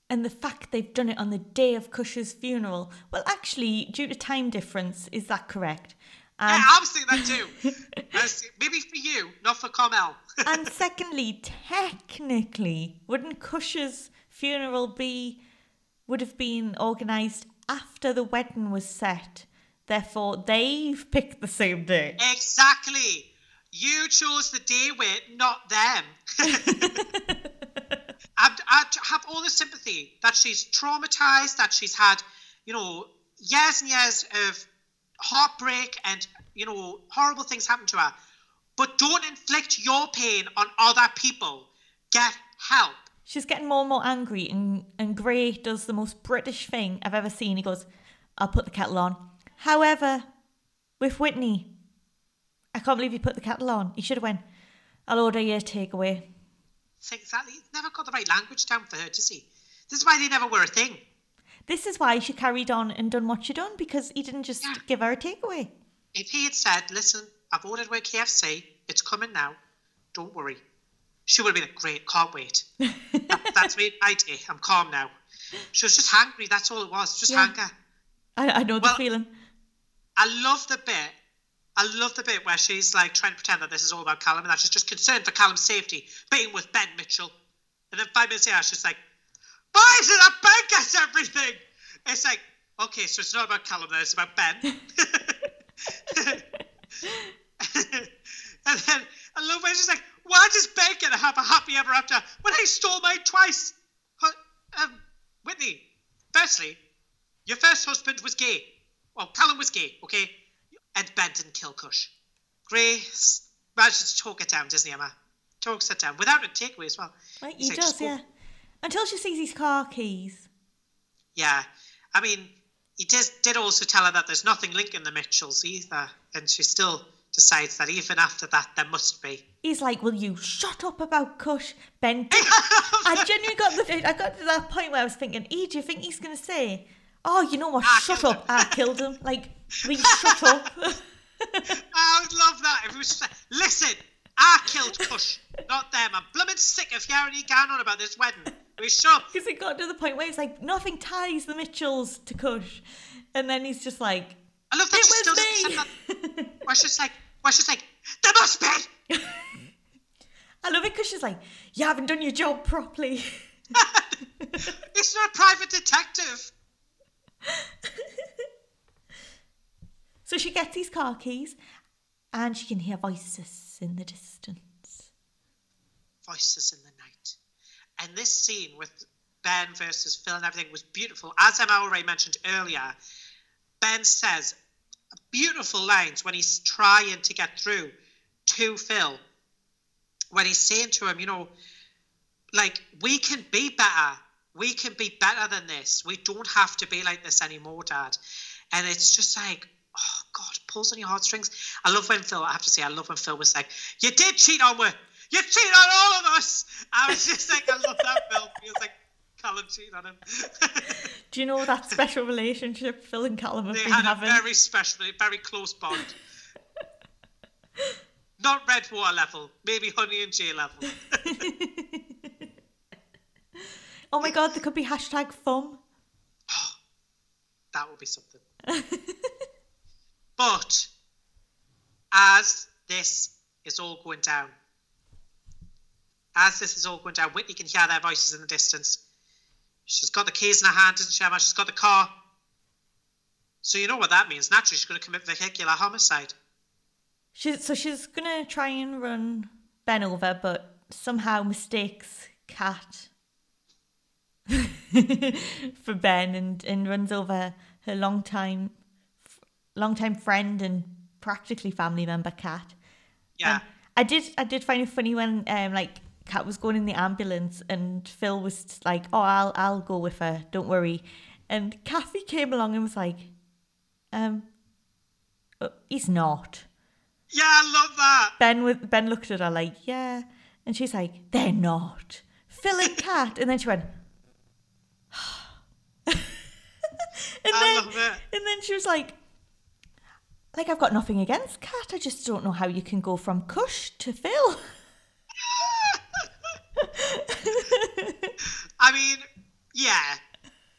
S1: and the fact they've done it on the day of Kush's funeral. Well, actually, due to time difference, is that correct?
S2: yeah,
S1: And,
S2: I was thinking that too. Maybe for you, not for Carmel.
S1: and secondly, technically, wouldn't Kush's funeral be would have been organised after the wedding was set? Therefore, they've picked the same day.
S2: exactly. You chose the day with, not them. I, I have all the sympathy that she's traumatized, that she's had, you know, years and years of heartbreak and, you know, horrible things happen to her. But don't inflict your pain on other people. Get help.
S1: She's getting more and more angry, and, and Gray does the most British thing I've ever seen. He goes, I'll put the kettle on. However, with Whitney, I can't believe he put the kettle on. He should have went, I'll order your takeaway.
S2: Exactly. He's never got the right language down for her, does he? This is why they never were a thing.
S1: This is why she carried on and done what she done, because he didn't just
S2: Yeah.
S1: give her a takeaway.
S2: If he had said, listen, I've ordered with KFC, it's coming now, don't worry. She would have been like, great, can't wait. That- that's made my day. I'm calm now. She was just hungry, that's all it was, just
S1: Yeah.
S2: hunger.
S1: I, I know the feeling.
S2: I love the bit. I love the bit where she's like trying to pretend that this is all about Callum and that she's just concerned for Callum's safety, being with Ben Mitchell. And then five minutes later, she's like, Why is it that Ben gets everything? It's like, okay, so it's not about Callum then, it's about Ben. and then I love when she's like, why does Ben get to have a happy ever after when he stole mine twice? Um, Whitney, firstly, your first husband was gay. Was gay, okay? And Ben didn't kill Kush. Grace manages to talk it down, doesn't he, Emma? Talks it down without a takeaway as well. He's
S1: he
S2: like,
S1: does, yeah. Until she sees his car keys.
S2: Yeah, I mean, he did, did also tell her that there's nothing linking the Mitchells either, and she still decides that even after that, there must be.
S1: He's like, "Will you shut up about Kush, Ben?" I genuinely got the. I got to that point where I was thinking, "E, do you think he's gonna say, oh, you know what?
S2: I
S1: shut
S2: killed
S1: up! I ah, killed him." Like, we shut up?
S2: I would love that if it was listen, I killed Kush, not them. I'm blooming sick of hearing you going on about this wedding. We shut up.
S1: Because it got to the point where it's like nothing ties the Mitchells to Kush, and then he's just like,
S2: I love that
S1: "It
S2: she still
S1: was
S2: doesn't
S1: me."
S2: Where she's like, where she's like, there must be.
S1: I love it because she's like, "You haven't done your job properly."
S2: It's not a private detective.
S1: So she gets these car keys, and she can hear voices in the distance.
S2: Voices in the night. And this scene with Ben versus Phil and everything was beautiful. As Emma already mentioned earlier, Ben says beautiful lines when he's trying to get through to Phil. When he's saying to him, you know, like, we can be better. We can be better than this. We don't have to be like this anymore, Dad. And it's just like, oh, God, pulls on your heartstrings. I love when Phil, I have to say, I love when Phil was like, you did cheat on me. You cheated on all of us. I was just like, I love that Phil. He was like, Callum cheated on him.
S1: Do you know that special relationship Phil and Callum have
S2: they
S1: been
S2: had
S1: having?
S2: a very special, very close bond. Not red water level, maybe honey and Jay level.
S1: Oh my god, there could be hashtag fum.
S2: That would be something. but as this is all going down, as this is all going down, Whitney can hear their voices in the distance. She's got the keys in her hand, doesn't she, Emma? She's got the car. So you know what that means. Naturally, she's going to commit vehicular homicide.
S1: She's, so she's gonna try and run Ben over, but somehow mistakes Kat for Ben and, and runs over her long time, long time friend and practically family member Kat.
S2: Yeah.
S1: I did I did find it funny when um like Kat was going in the ambulance and Phil was like, "Oh, I'll I'll go with her. Don't worry." And Kathy came along and was like, "Um, uh, he's not."
S2: yeah, I love that.
S1: Ben with Ben looked at her like, "Yeah," and she's like, "They're not." Phil and Kat, and then she went. and
S2: I
S1: then,
S2: love it.
S1: and then she was like, like I've got nothing against Kat. I just don't know how you can go from Kush to Phil.
S2: I mean, yeah,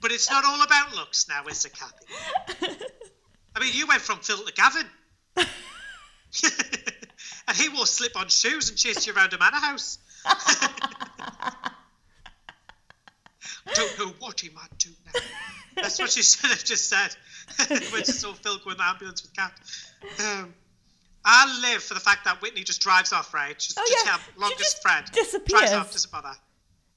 S2: but it's not all about looks now, is it, Kathy? I mean, you went from Phil to Gavin. and he wore slip on shoes and chased you around a manor house. Don't know what he might do now. That's what she should have just said when she saw Phil go in the ambulance with Kat. Um, I live for the fact that Whitney just drives off, right? She's
S1: Oh,
S2: just
S1: yeah.
S2: her
S1: She just
S2: friend.
S1: disappears.
S2: Drives off, doesn't bother.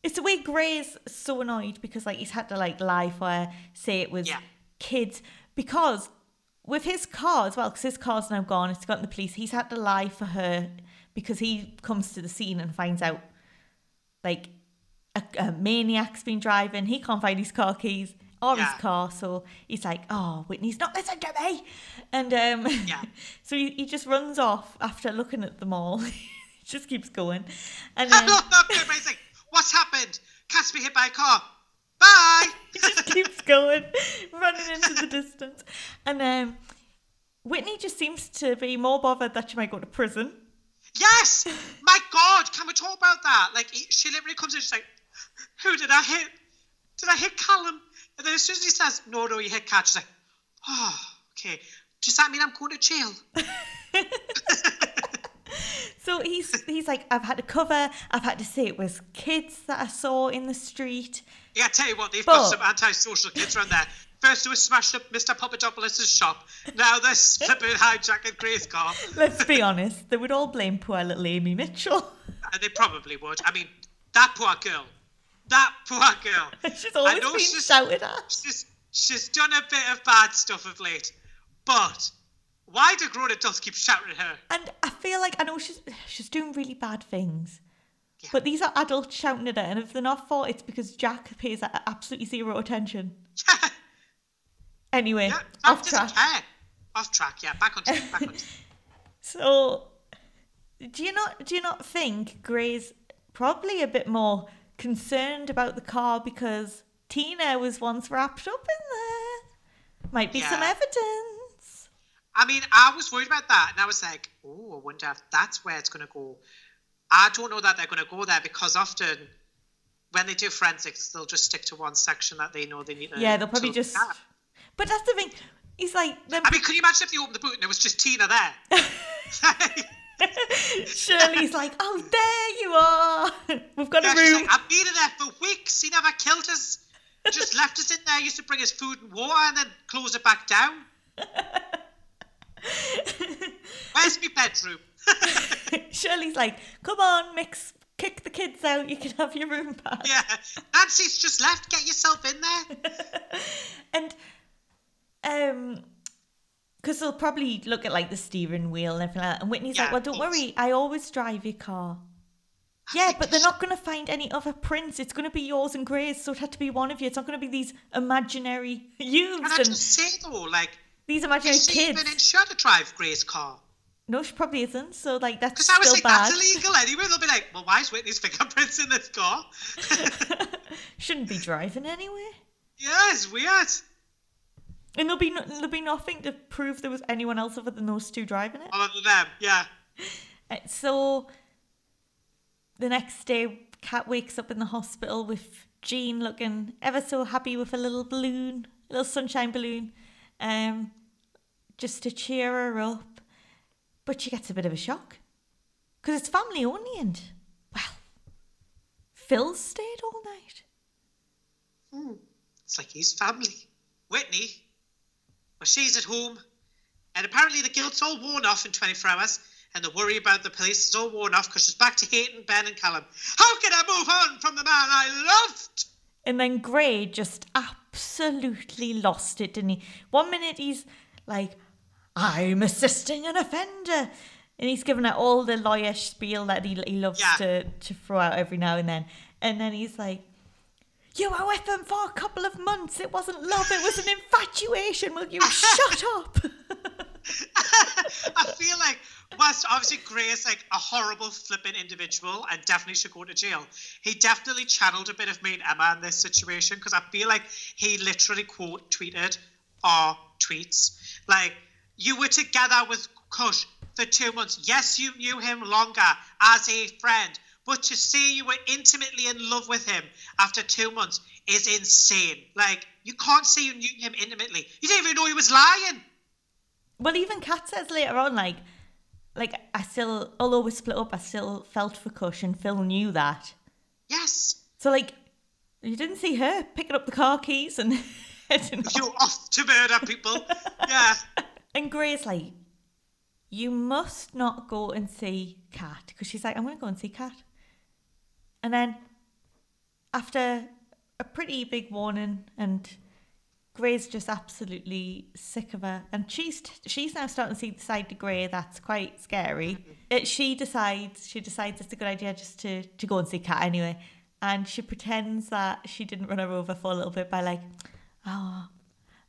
S1: It's the way Gray's so annoyed because like he's had to like lie for her, say it was
S2: Yeah.
S1: kids because with his car as well, because his car's now gone, it's gotten the police. He's had to lie for her because he comes to the scene and finds out like a, a maniac's been driving. He can't find his car keys or
S2: Yeah.
S1: his car, so he's like, "Oh, Whitney's not listening to me," and um,
S2: Yeah.
S1: so he, he just runs off after looking at them all. he just keeps going, and then.
S2: love that bit where he's like, What's happened? Kat's been hit by a car. Bye!
S1: He just keeps going, running into the distance. And um, Whitney just seems to be more bothered that she might go to prison.
S2: yes! My God, can we talk about that? Like, she literally comes in, she's like, Who did I hit? Did I hit Callum? And then as soon as he says, No, no, you hit catch, she's like, Oh, okay. Does that mean I'm going to jail?
S1: So he's he's like, I've had to cover. I've had to say it was kids that I saw in the street.
S2: Yeah, I tell you what, they've
S1: But-
S2: got some antisocial kids around there. First, they were smashed up Mr. Papadopoulos' shop. Now they're flipping hijacking Grace's car.
S1: Let's be honest, they would all blame poor little Amy Mitchell.
S2: And they probably would. I mean, that poor girl. That poor girl.
S1: she's always
S2: know
S1: been
S2: she's-
S1: shouted at.
S2: She's, she's done a bit of bad stuff of late. But why do grown adults keep shouting at her?
S1: And I feel like I know she's she's doing really bad things.
S2: Yeah.
S1: But these are adults shouting at her, and if they're not for it's because Jack pays absolutely zero attention. Anyway,
S2: yeah,
S1: off track.
S2: care. Off track, yeah. Back on track. Back on track.
S1: So, do you not do you not think Gray's probably a bit more concerned about the car because Tina was once wrapped up in there? Might be some evidence.
S2: I mean, I was worried about that, and I was like, "Oh, I wonder if that's where it's going to go." I don't know that they're going to go there because often when they do forensics, they'll just stick to one section that they know they need. To
S1: Yeah, they'll probably just.
S2: at.
S1: But that's the thing. He's like, they're-
S2: I mean, can you imagine if they opened the boot and it was just Tina there?
S1: Shirley's like, oh, there you are. We've got
S2: Yeah,
S1: a room.
S2: like, I've been in there for weeks. He never killed us. Just left us in there. Used to bring us food and water and then close it back down. Where's my bedroom?
S1: Shirley's like, come on, mix, kick the kids out. You can have your room back.
S2: yeah, Nancy's just left. Get yourself in there.
S1: And um because they'll probably look at like the steering wheel and everything like that. And Whitney's like, Well, don't worry, I always drive your car. Yeah, but they're not going to find any other prints. It's going to be yours and Gray's, so it had to be one of you. It's not going to be these imaginary youths
S2: And I just say though, like,
S1: these imaginary
S2: is she
S1: kids.
S2: even insured to drive Grace's car?
S1: No, she probably isn't. So like that's
S2: Because I was
S1: still
S2: like,
S1: bad.
S2: that's illegal anyway. They'll be like, well, why is Whitney's fingerprints in this car?
S1: Shouldn't be driving anyway.
S2: yeah, it's weird.
S1: And there'll be no, there'll be nothing to prove there was anyone else other than those two driving it.
S2: Other than them, yeah.
S1: So the next day, Kat wakes up in the hospital with Jean looking ever so happy with a little balloon, a little sunshine balloon, um, just to cheer her up. But she gets a bit of a shock because it's family only, and well, Phil stayed all night.
S2: It's like he's family. Whitney, well, she's at home, and apparently the guilt's all worn off in 24 hours, and the worry about the police is all worn off because she's back to hating Ben and Callum. How can I move on from the man I loved?
S1: And then Gray just absolutely lost it, didn't he? One minute he's like, I'm assisting an offender. And he's given out all the lawyer spiel that he, he loves
S2: Yeah.
S1: to, to throw out every now and then. And then he's like, You were with him for a couple of months. It wasn't love, it was an infatuation. Will you shut up?
S2: I feel like, whilst obviously Gray is like a horrible, flippant individual and definitely should go to jail, he definitely channeled a bit of me and Emma in this situation because I feel like he literally quote tweeted our tweets. Like, you were together with Kush for two months. Yes, you knew him longer as a friend, but to say you were intimately in love with him after two months is insane. Like, you can't say you knew him intimately. You didn't even know he was lying.
S1: well, even Kat says later on, like, like I still, although we split up, I still felt for Kush and Phil knew that.
S2: Yes.
S1: So, like, you didn't see her picking up the car keys and heading off.
S2: You're off to murder people. yeah.
S1: And Gray's like, you must not go and see Kat. Because she's like, I'm going to go and see Kat. And then, after a pretty big warning, and Gray's just absolutely sick of her, and she's she's now starting to see the side to Gray that's quite scary. Uh, she decides she decides it's a good idea just to to go and see Kat anyway, and she pretends that she didn't run her over for a little bit by like, oh,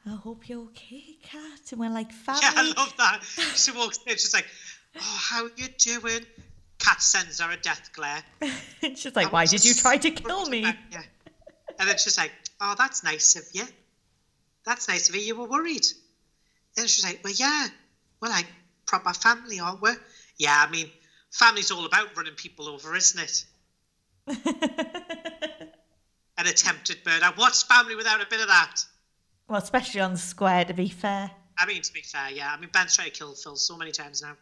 S1: I hope you're okay, Kat. And we're like, family.
S2: Yeah, I love that. She walks in, she's like, Oh, how are you doing? Kat sends her a death glare.
S1: She's like, why did you try to kill me?
S2: Yeah. And then she's like, Oh, that's nice of you. That's nice of you. You were worried. And she's like, Well, yeah. We're like proper family, aren't we? Yeah, I mean, family's all about running people over, isn't it? An attempted murder. What's family without a bit of that?
S1: Well, especially on the square, to be fair.
S2: I mean, to be fair, yeah. I mean, Ben's tried to kill Phil so many times now,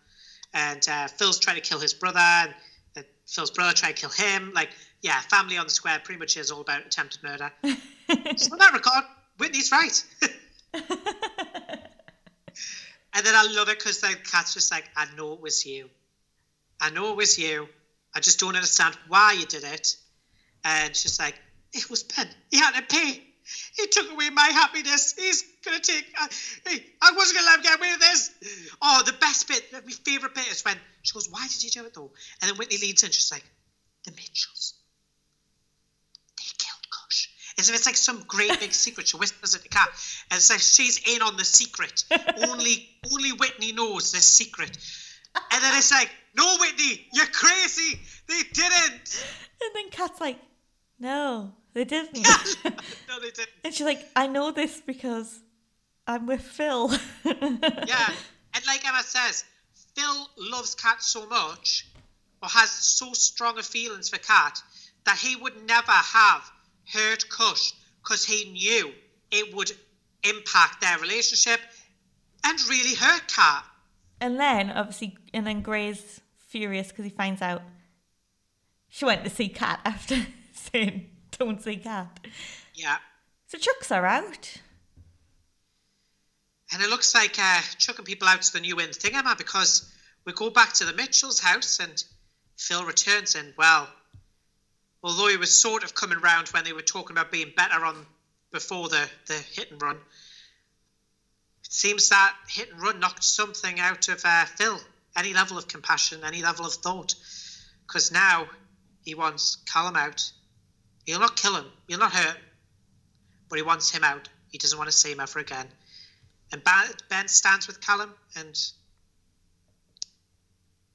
S2: and uh, Phil's trying to kill his brother, and that Phil's brother trying to kill him. Like, yeah, family on the square pretty much is all about attempted murder. so in that regard, Whitney's right. and then I love it because the Kat's just like, I know it was you. I know it was you. I just don't understand why you did it. And she's like, it was Ben. He had to pay. He took away my happiness. He's gonna take. Uh, hey, I wasn't gonna let him get away with this. Oh, the best bit, my favorite bit is when she goes, "Why did you do it though?" And then Whitney leads in. She's like, "The Mitchells. They killed Kush." As if it's like some great big secret. She whispers it to Kat and says she's in on the secret. only, only Whitney knows this secret. And then it's like, "No, Whitney, you're crazy. They didn't."
S1: And then Kat's like, no, they didn't.
S2: no, they didn't.
S1: and she's like, I know this because I'm with Phil.
S2: Yeah, and like Emma says, Phil loves Kat so much, or has so strong a feelings for Kat, that he would never have hurt Kush because he knew it would impact their relationship and really hurt Kat.
S1: And then, obviously, and then Gray's furious because he finds out she went to see Kat after saying, don't see Kat.
S2: Yeah.
S1: So chucks are out.
S2: And it looks like uh, chucking people out's the new in thing, Emma, because we go back to the Mitchell's house and Phil returns and, well, although he was sort of coming round when they were talking about being better on before the, the hit and run, it seems that hit and run knocked something out of uh, Phil. Any level of compassion, any level of thought. Because now he wants Callum out. He'll not kill him, he'll not hurt him, but he wants him out. He doesn't want to see him ever again. And Ba- Ben stands with Callum, and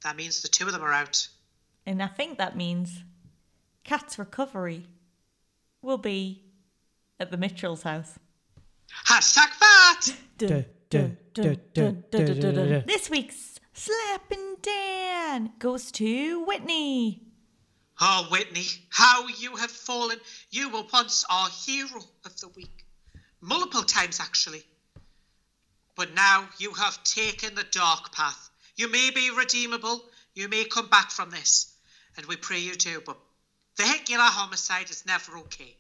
S2: that means the two of them are out.
S1: And I think that means Kat's recovery will be at the Mitchell's house.
S2: Hashtag
S3: duh.
S1: This week's Slapping Down goes to Whitney.
S2: Oh, Whitney, how you have fallen. You were once our hero of the week. Multiple times, actually. But now you have taken the dark path. You may be redeemable. You may come back from this. And we pray you do. But vehicular homicide is never okay.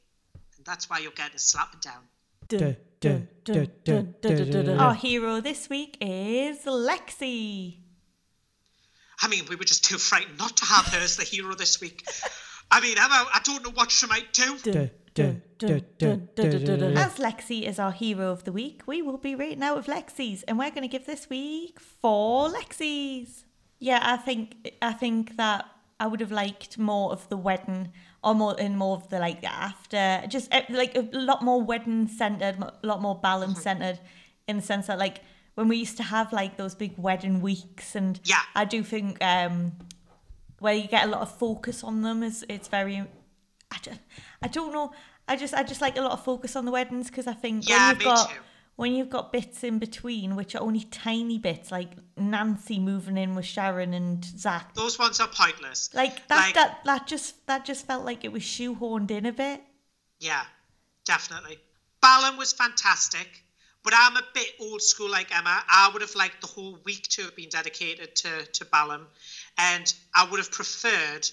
S2: And that's why you're getting a slapping down.
S1: Our hero this week is Lexi.
S2: I mean, we were just too frightened not to have her as the hero this week. I mean, Emma, I don't know what she might do.
S1: As Lexi is our hero of the week, we will be rating out of Lexi's, and we're going to give this week four Lexi's. Yeah, I think I think that I would have liked more of the wedding, or more and more of the like the after, just eh, like a lot more wedding centered, a lot more balance centered, in the sense that like when we used to have like those big wedding weeks, and
S2: Yeah.
S1: I do think um where you get a lot of focus on them is it's very I don't, I don't know I just I just like a lot of focus on the weddings because I think
S2: Yeah,
S1: when you've got
S2: too.
S1: when you've got bits in between which are only tiny bits like Nancy moving in with Sharon and Zack
S2: Those ones are pointless.
S1: like that
S2: Like-
S1: that that just that just felt like it was shoehorned in a bit
S2: Yeah, definitely. Ballum was fantastic, but I'm a bit old school like Emma. I would have liked the whole week to have been dedicated to, to Ballum, and I would have preferred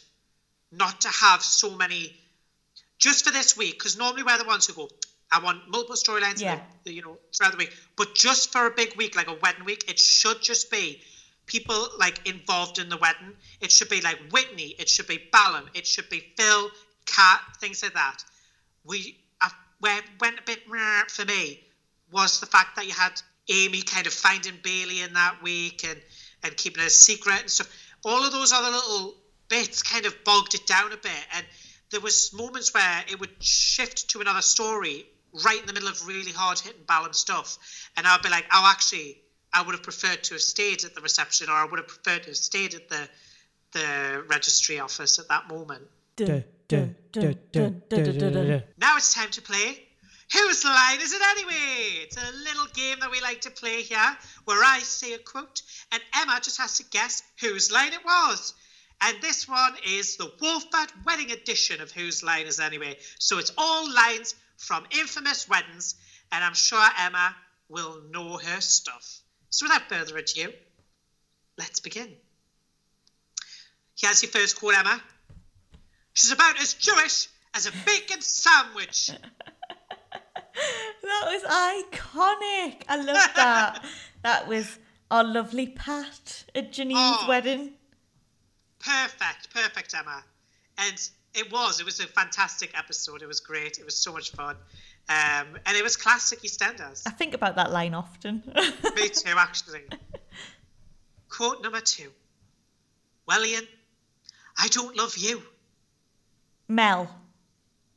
S2: not to have so many just for this week, because normally we're the ones who go, I want multiple storylines,
S1: Yeah.
S2: the- you know, throughout the week. But just for a big week, like a wedding week, it should just be people like involved in the wedding. It should be like Whitney. It should be Ballum. It should be Phil, Kat, things like that. We uh, where went a bit for me was the fact that you had Amy kind of finding Bailey in that week and and keeping it a secret and stuff. All of those other little bits kind of bogged it down a bit, and there was moments where it would shift to another story right in the middle of really hard hitting Ballum stuff, and I'd be like, oh, actually, I would have preferred to have stayed at the reception, or I would have preferred to have stayed at the the registry office at that moment. Now it's time to play. Whose line is it anyway? It's a little game that we like to play here where I say a quote and Emma just has to guess whose line it was. And this one is the Walford Wedding edition of Whose Line Is Anyway. So it's all lines from infamous weddings, and I'm sure Emma will know her stuff. So without further ado, let's begin. Here's your first quote, Emma. She's about as Jewish as a bacon sandwich.
S1: That was iconic. I love that. that was our lovely Pat at Janine's
S2: Oh.
S1: wedding.
S2: Perfect, perfect, Emma. And it was, it was a fantastic episode. It was great. It was so much fun. Um, and it was classic EastEnders.
S1: I think about that line often.
S2: Me too, actually. Quote number two. Well, Ian, I don't love you.
S1: Mel.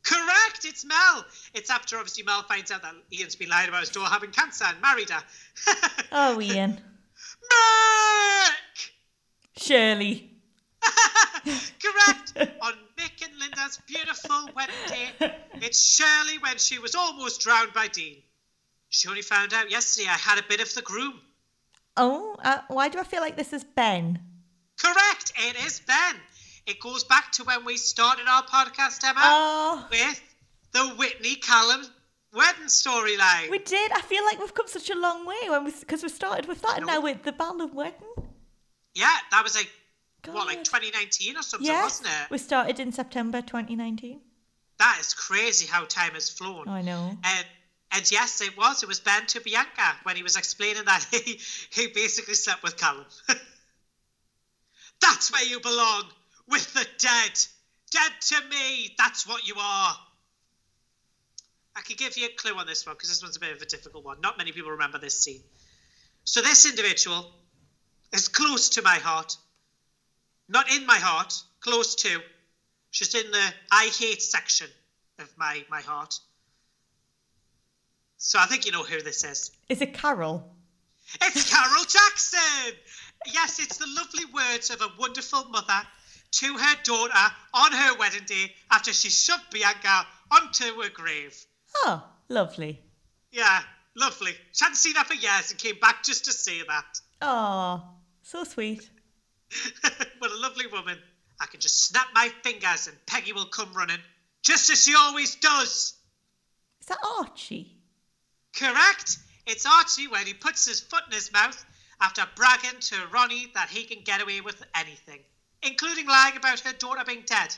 S2: Correct, it's Mel. It's after obviously Mel finds out that Ian's been lying about his daughter having cancer and married her.
S1: Oh, Ian.
S2: Mick!
S1: Shirley.
S2: Correct. On Mick and Linda's beautiful wedding day, it's Shirley when she was almost drowned by Dean. She only found out yesterday I had a bit of the groom.
S1: Oh, uh, why do I feel like this is Ben?
S2: Correct, it is Ben. It goes back to when we started our podcast, Emma,
S1: Oh,
S2: with the Whitney Callum wedding storyline.
S1: we did. I feel like we've come such a long way when we because we started with that, and now with the Ballum wedding.
S2: Yeah, that was like what, like 2019 or something, wasn't it?
S1: we started in September 2019.
S2: That is crazy how time has flown.
S1: I know.
S2: And and yes, it was. It was Ben to Bianca when he was explaining that he he basically slept with Callum. That's where you belong, with the dead. Dead to me. That's what you are. I could give you a clue on this one because this one's a bit of a difficult one. Not many people remember this scene. So this individual is close to my heart. Not in my heart, close to. She's in the I hate section of my, my heart. So I think you know who this is.
S1: Is it Carol?
S2: It's Carol Jackson! Yes, it's the lovely words of a wonderful mother to her daughter on her wedding day after she shoved Bianca onto her grave.
S1: Oh, lovely.
S2: Yeah, lovely. She hadn't seen her for years and came back just to say that.
S1: Oh, so sweet.
S2: what a lovely woman. I can just snap my fingers and Peggy will come running, just as she always does.
S1: Is that Archie?
S2: Correct. It's Archie when he puts his foot in his mouth after bragging to Ronnie that he can get away with anything, including lying about her daughter being dead.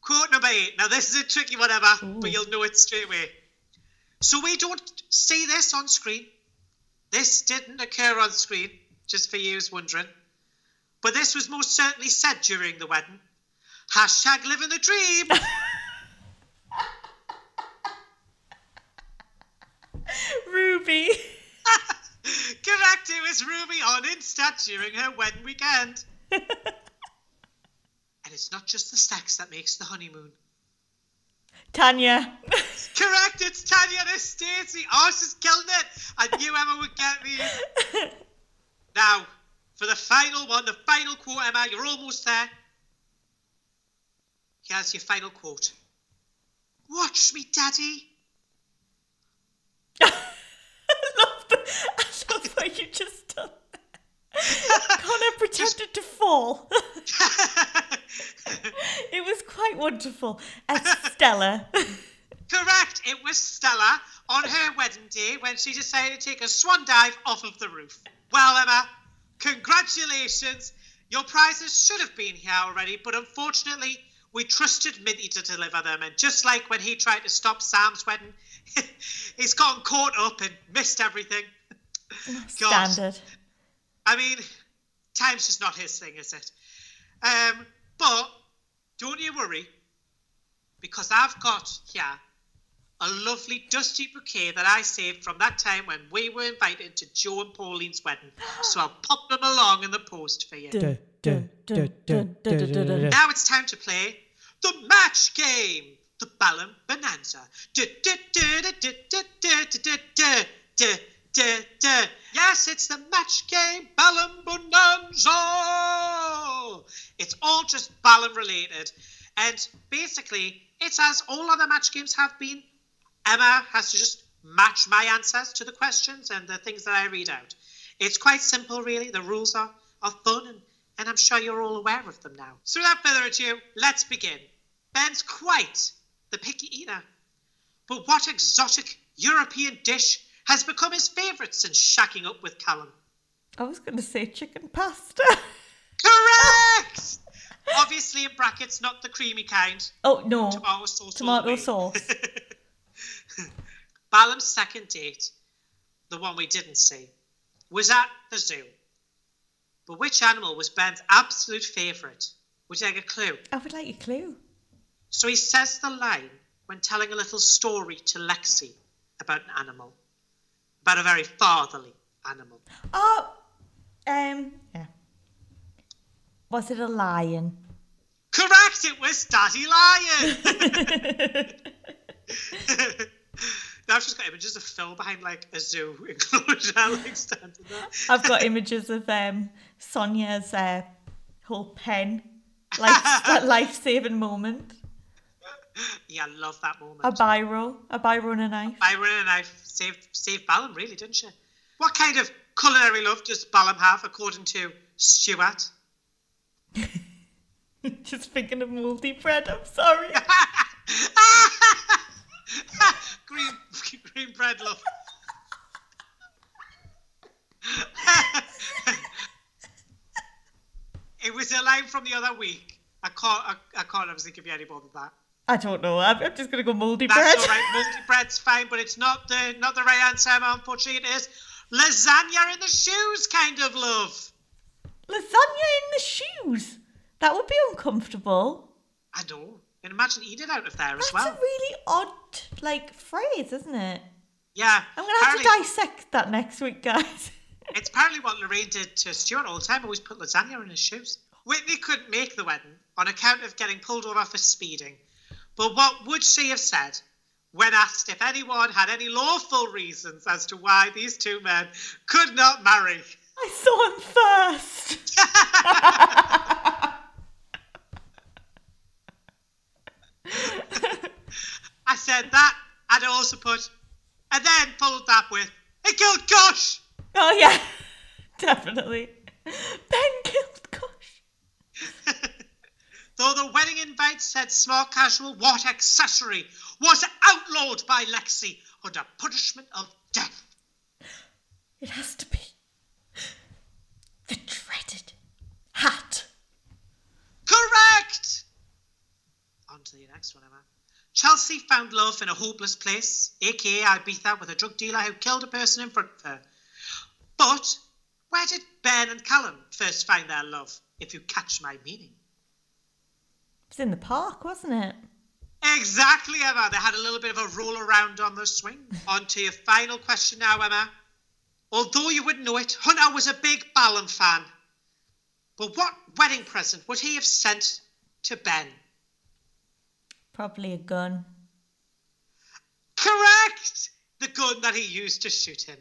S2: Quote number eight. Now, this is a tricky one, Emma,
S1: Ooh.
S2: but you'll know it straight away. So, we don't see this on screen. This didn't occur on screen, just for you wondering. But this was most certainly said during the wedding. Hashtag living the dream.
S1: Ruby.
S2: Correct, it was Ruby on Insta during her wedding weekend. and it's not just the sex that makes the honeymoon.
S1: Tanya.
S2: Correct, it's Tanya and Stacey. Oh, she's killing it. I knew Emma would get me. now, for the final one, the final quote, Emma, you're almost there. Here's your final quote. Watch me, Daddy.
S1: I love, the, I love what you just done. Connor pretended to fall. it was quite wonderful. And Stella.
S2: Correct. It was Stella on her wedding day when she decided to take a swan dive off of the roof. Well, Emma, congratulations. Your prizes should have been here already, but unfortunately, we trusted Minty to deliver them. And just like when he tried to stop Sam's wedding, he's gotten caught up and missed everything. God. I mean, time's just not his thing, is it? Um, but don't you worry, because I've got here a lovely dusty bouquet that I saved from that time when we were invited to Joe and Pauline's wedding. So I'll pop them along in the post for you. Now it's time to play the match game, the Ballum Bonanza. Yes, it's the match game, Ballum It's all just Ballum related. And basically, it's as all other match games have been. Emma has to just match my answers to the questions and the things that I read out. It's quite simple, really. The rules are, are fun, and, and I'm sure you're all aware of them now. So, without further ado, let's begin. Ben's quite the picky eater. But what exotic European dish has become his favourite since shacking up with Callum?
S1: I was going to say chicken pasta.
S2: Correct! Obviously, in brackets, not the creamy kind.
S1: Oh no,
S2: Tomato sauce.
S1: tomato sauce.
S2: Ballum's second date, the one we didn't see, was at the zoo. But which animal was Ben's absolute favourite? Would you like a clue?
S1: I would like a clue.
S2: So he says the line when telling a little story to Lexi about an animal, about a very fatherly animal.
S1: Oh, um, yeah. Was it a lion?
S2: Correct, it was Daddy Lion. now she's got images of Phil behind like a zoo enclosure, like standing there.
S1: I've got images of um Sonia's uh, whole pen, like that life-saving moment.
S2: Yeah, I love that moment.
S1: A biro, a biro and a knife.
S2: Byron and I saved saved Ballum, really, didn't she? What kind of culinary love does Ballum have, according to Stuart?
S1: Just thinking of moldy bread. I'm sorry.
S2: green green bread love. it was a line from the other week. I can't I, I can't obviously give you any more than that.
S1: I don't know. I'm, I'm just gonna go moldy
S2: That's
S1: bread.
S2: all right. Multi bread's fine, but it's not the not the right answer. I'm Unfortunately, it is lasagna in the shoes kind of love.
S1: Lasagna in the shoes. That would be uncomfortable.
S2: I know. And imagine eating out of there as well.
S1: That's a really odd, like, phrase, isn't it?
S2: yeah.
S1: I'm gonna have to dissect that next week, guys.
S2: It's apparently what Lorraine did to Stuart all the time. Always put lasagna in his shoes. Whitney couldn't make the wedding on account of getting pulled over for speeding. But what would she have said when asked if anyone had any lawful reasons as to why these two men could not marry?
S1: I saw him first.
S2: I said that. I'd also put, and then followed that with, he killed Gosh!
S1: Oh yeah, definitely. Ben killed.
S2: Though the wedding invite said small casual, what accessory was outlawed by Lexi under punishment of death?
S1: It has to be the dreaded hat.
S2: Correct! On to the next one, Emma. Chelsea found love in a hopeless place, aka Ibiza, with a drug dealer who killed a person in front of her. But where did Ben and Callum first find their love, if you catch my meaning?
S1: It was in the park, wasn't it?
S2: Exactly, Emma. They had a little bit of a roll around on the swing. on to your final question now, Emma. Although you wouldn't know it, Hunter was a big Ballum fan. But what wedding present would he have sent to Ben?
S1: Probably a gun.
S2: Correct! The gun that he used to shoot him.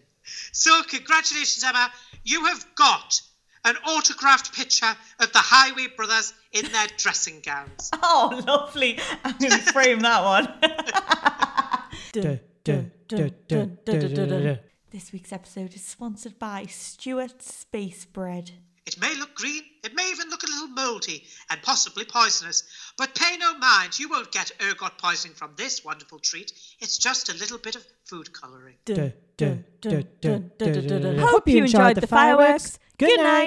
S2: So, congratulations, Emma. You have got an autographed picture of the Highway Brothers in their dressing gowns.
S1: Oh, lovely. I'm going to frame that one. This week's episode is sponsored by Stuart Space Bread.
S2: It may look green, it may even look a little mouldy and possibly poisonous, but pay no mind, you won't get ergot poisoning from this wonderful treat. It's just a little bit of food colouring.
S4: Hope you enjoyed the fireworks. Good night.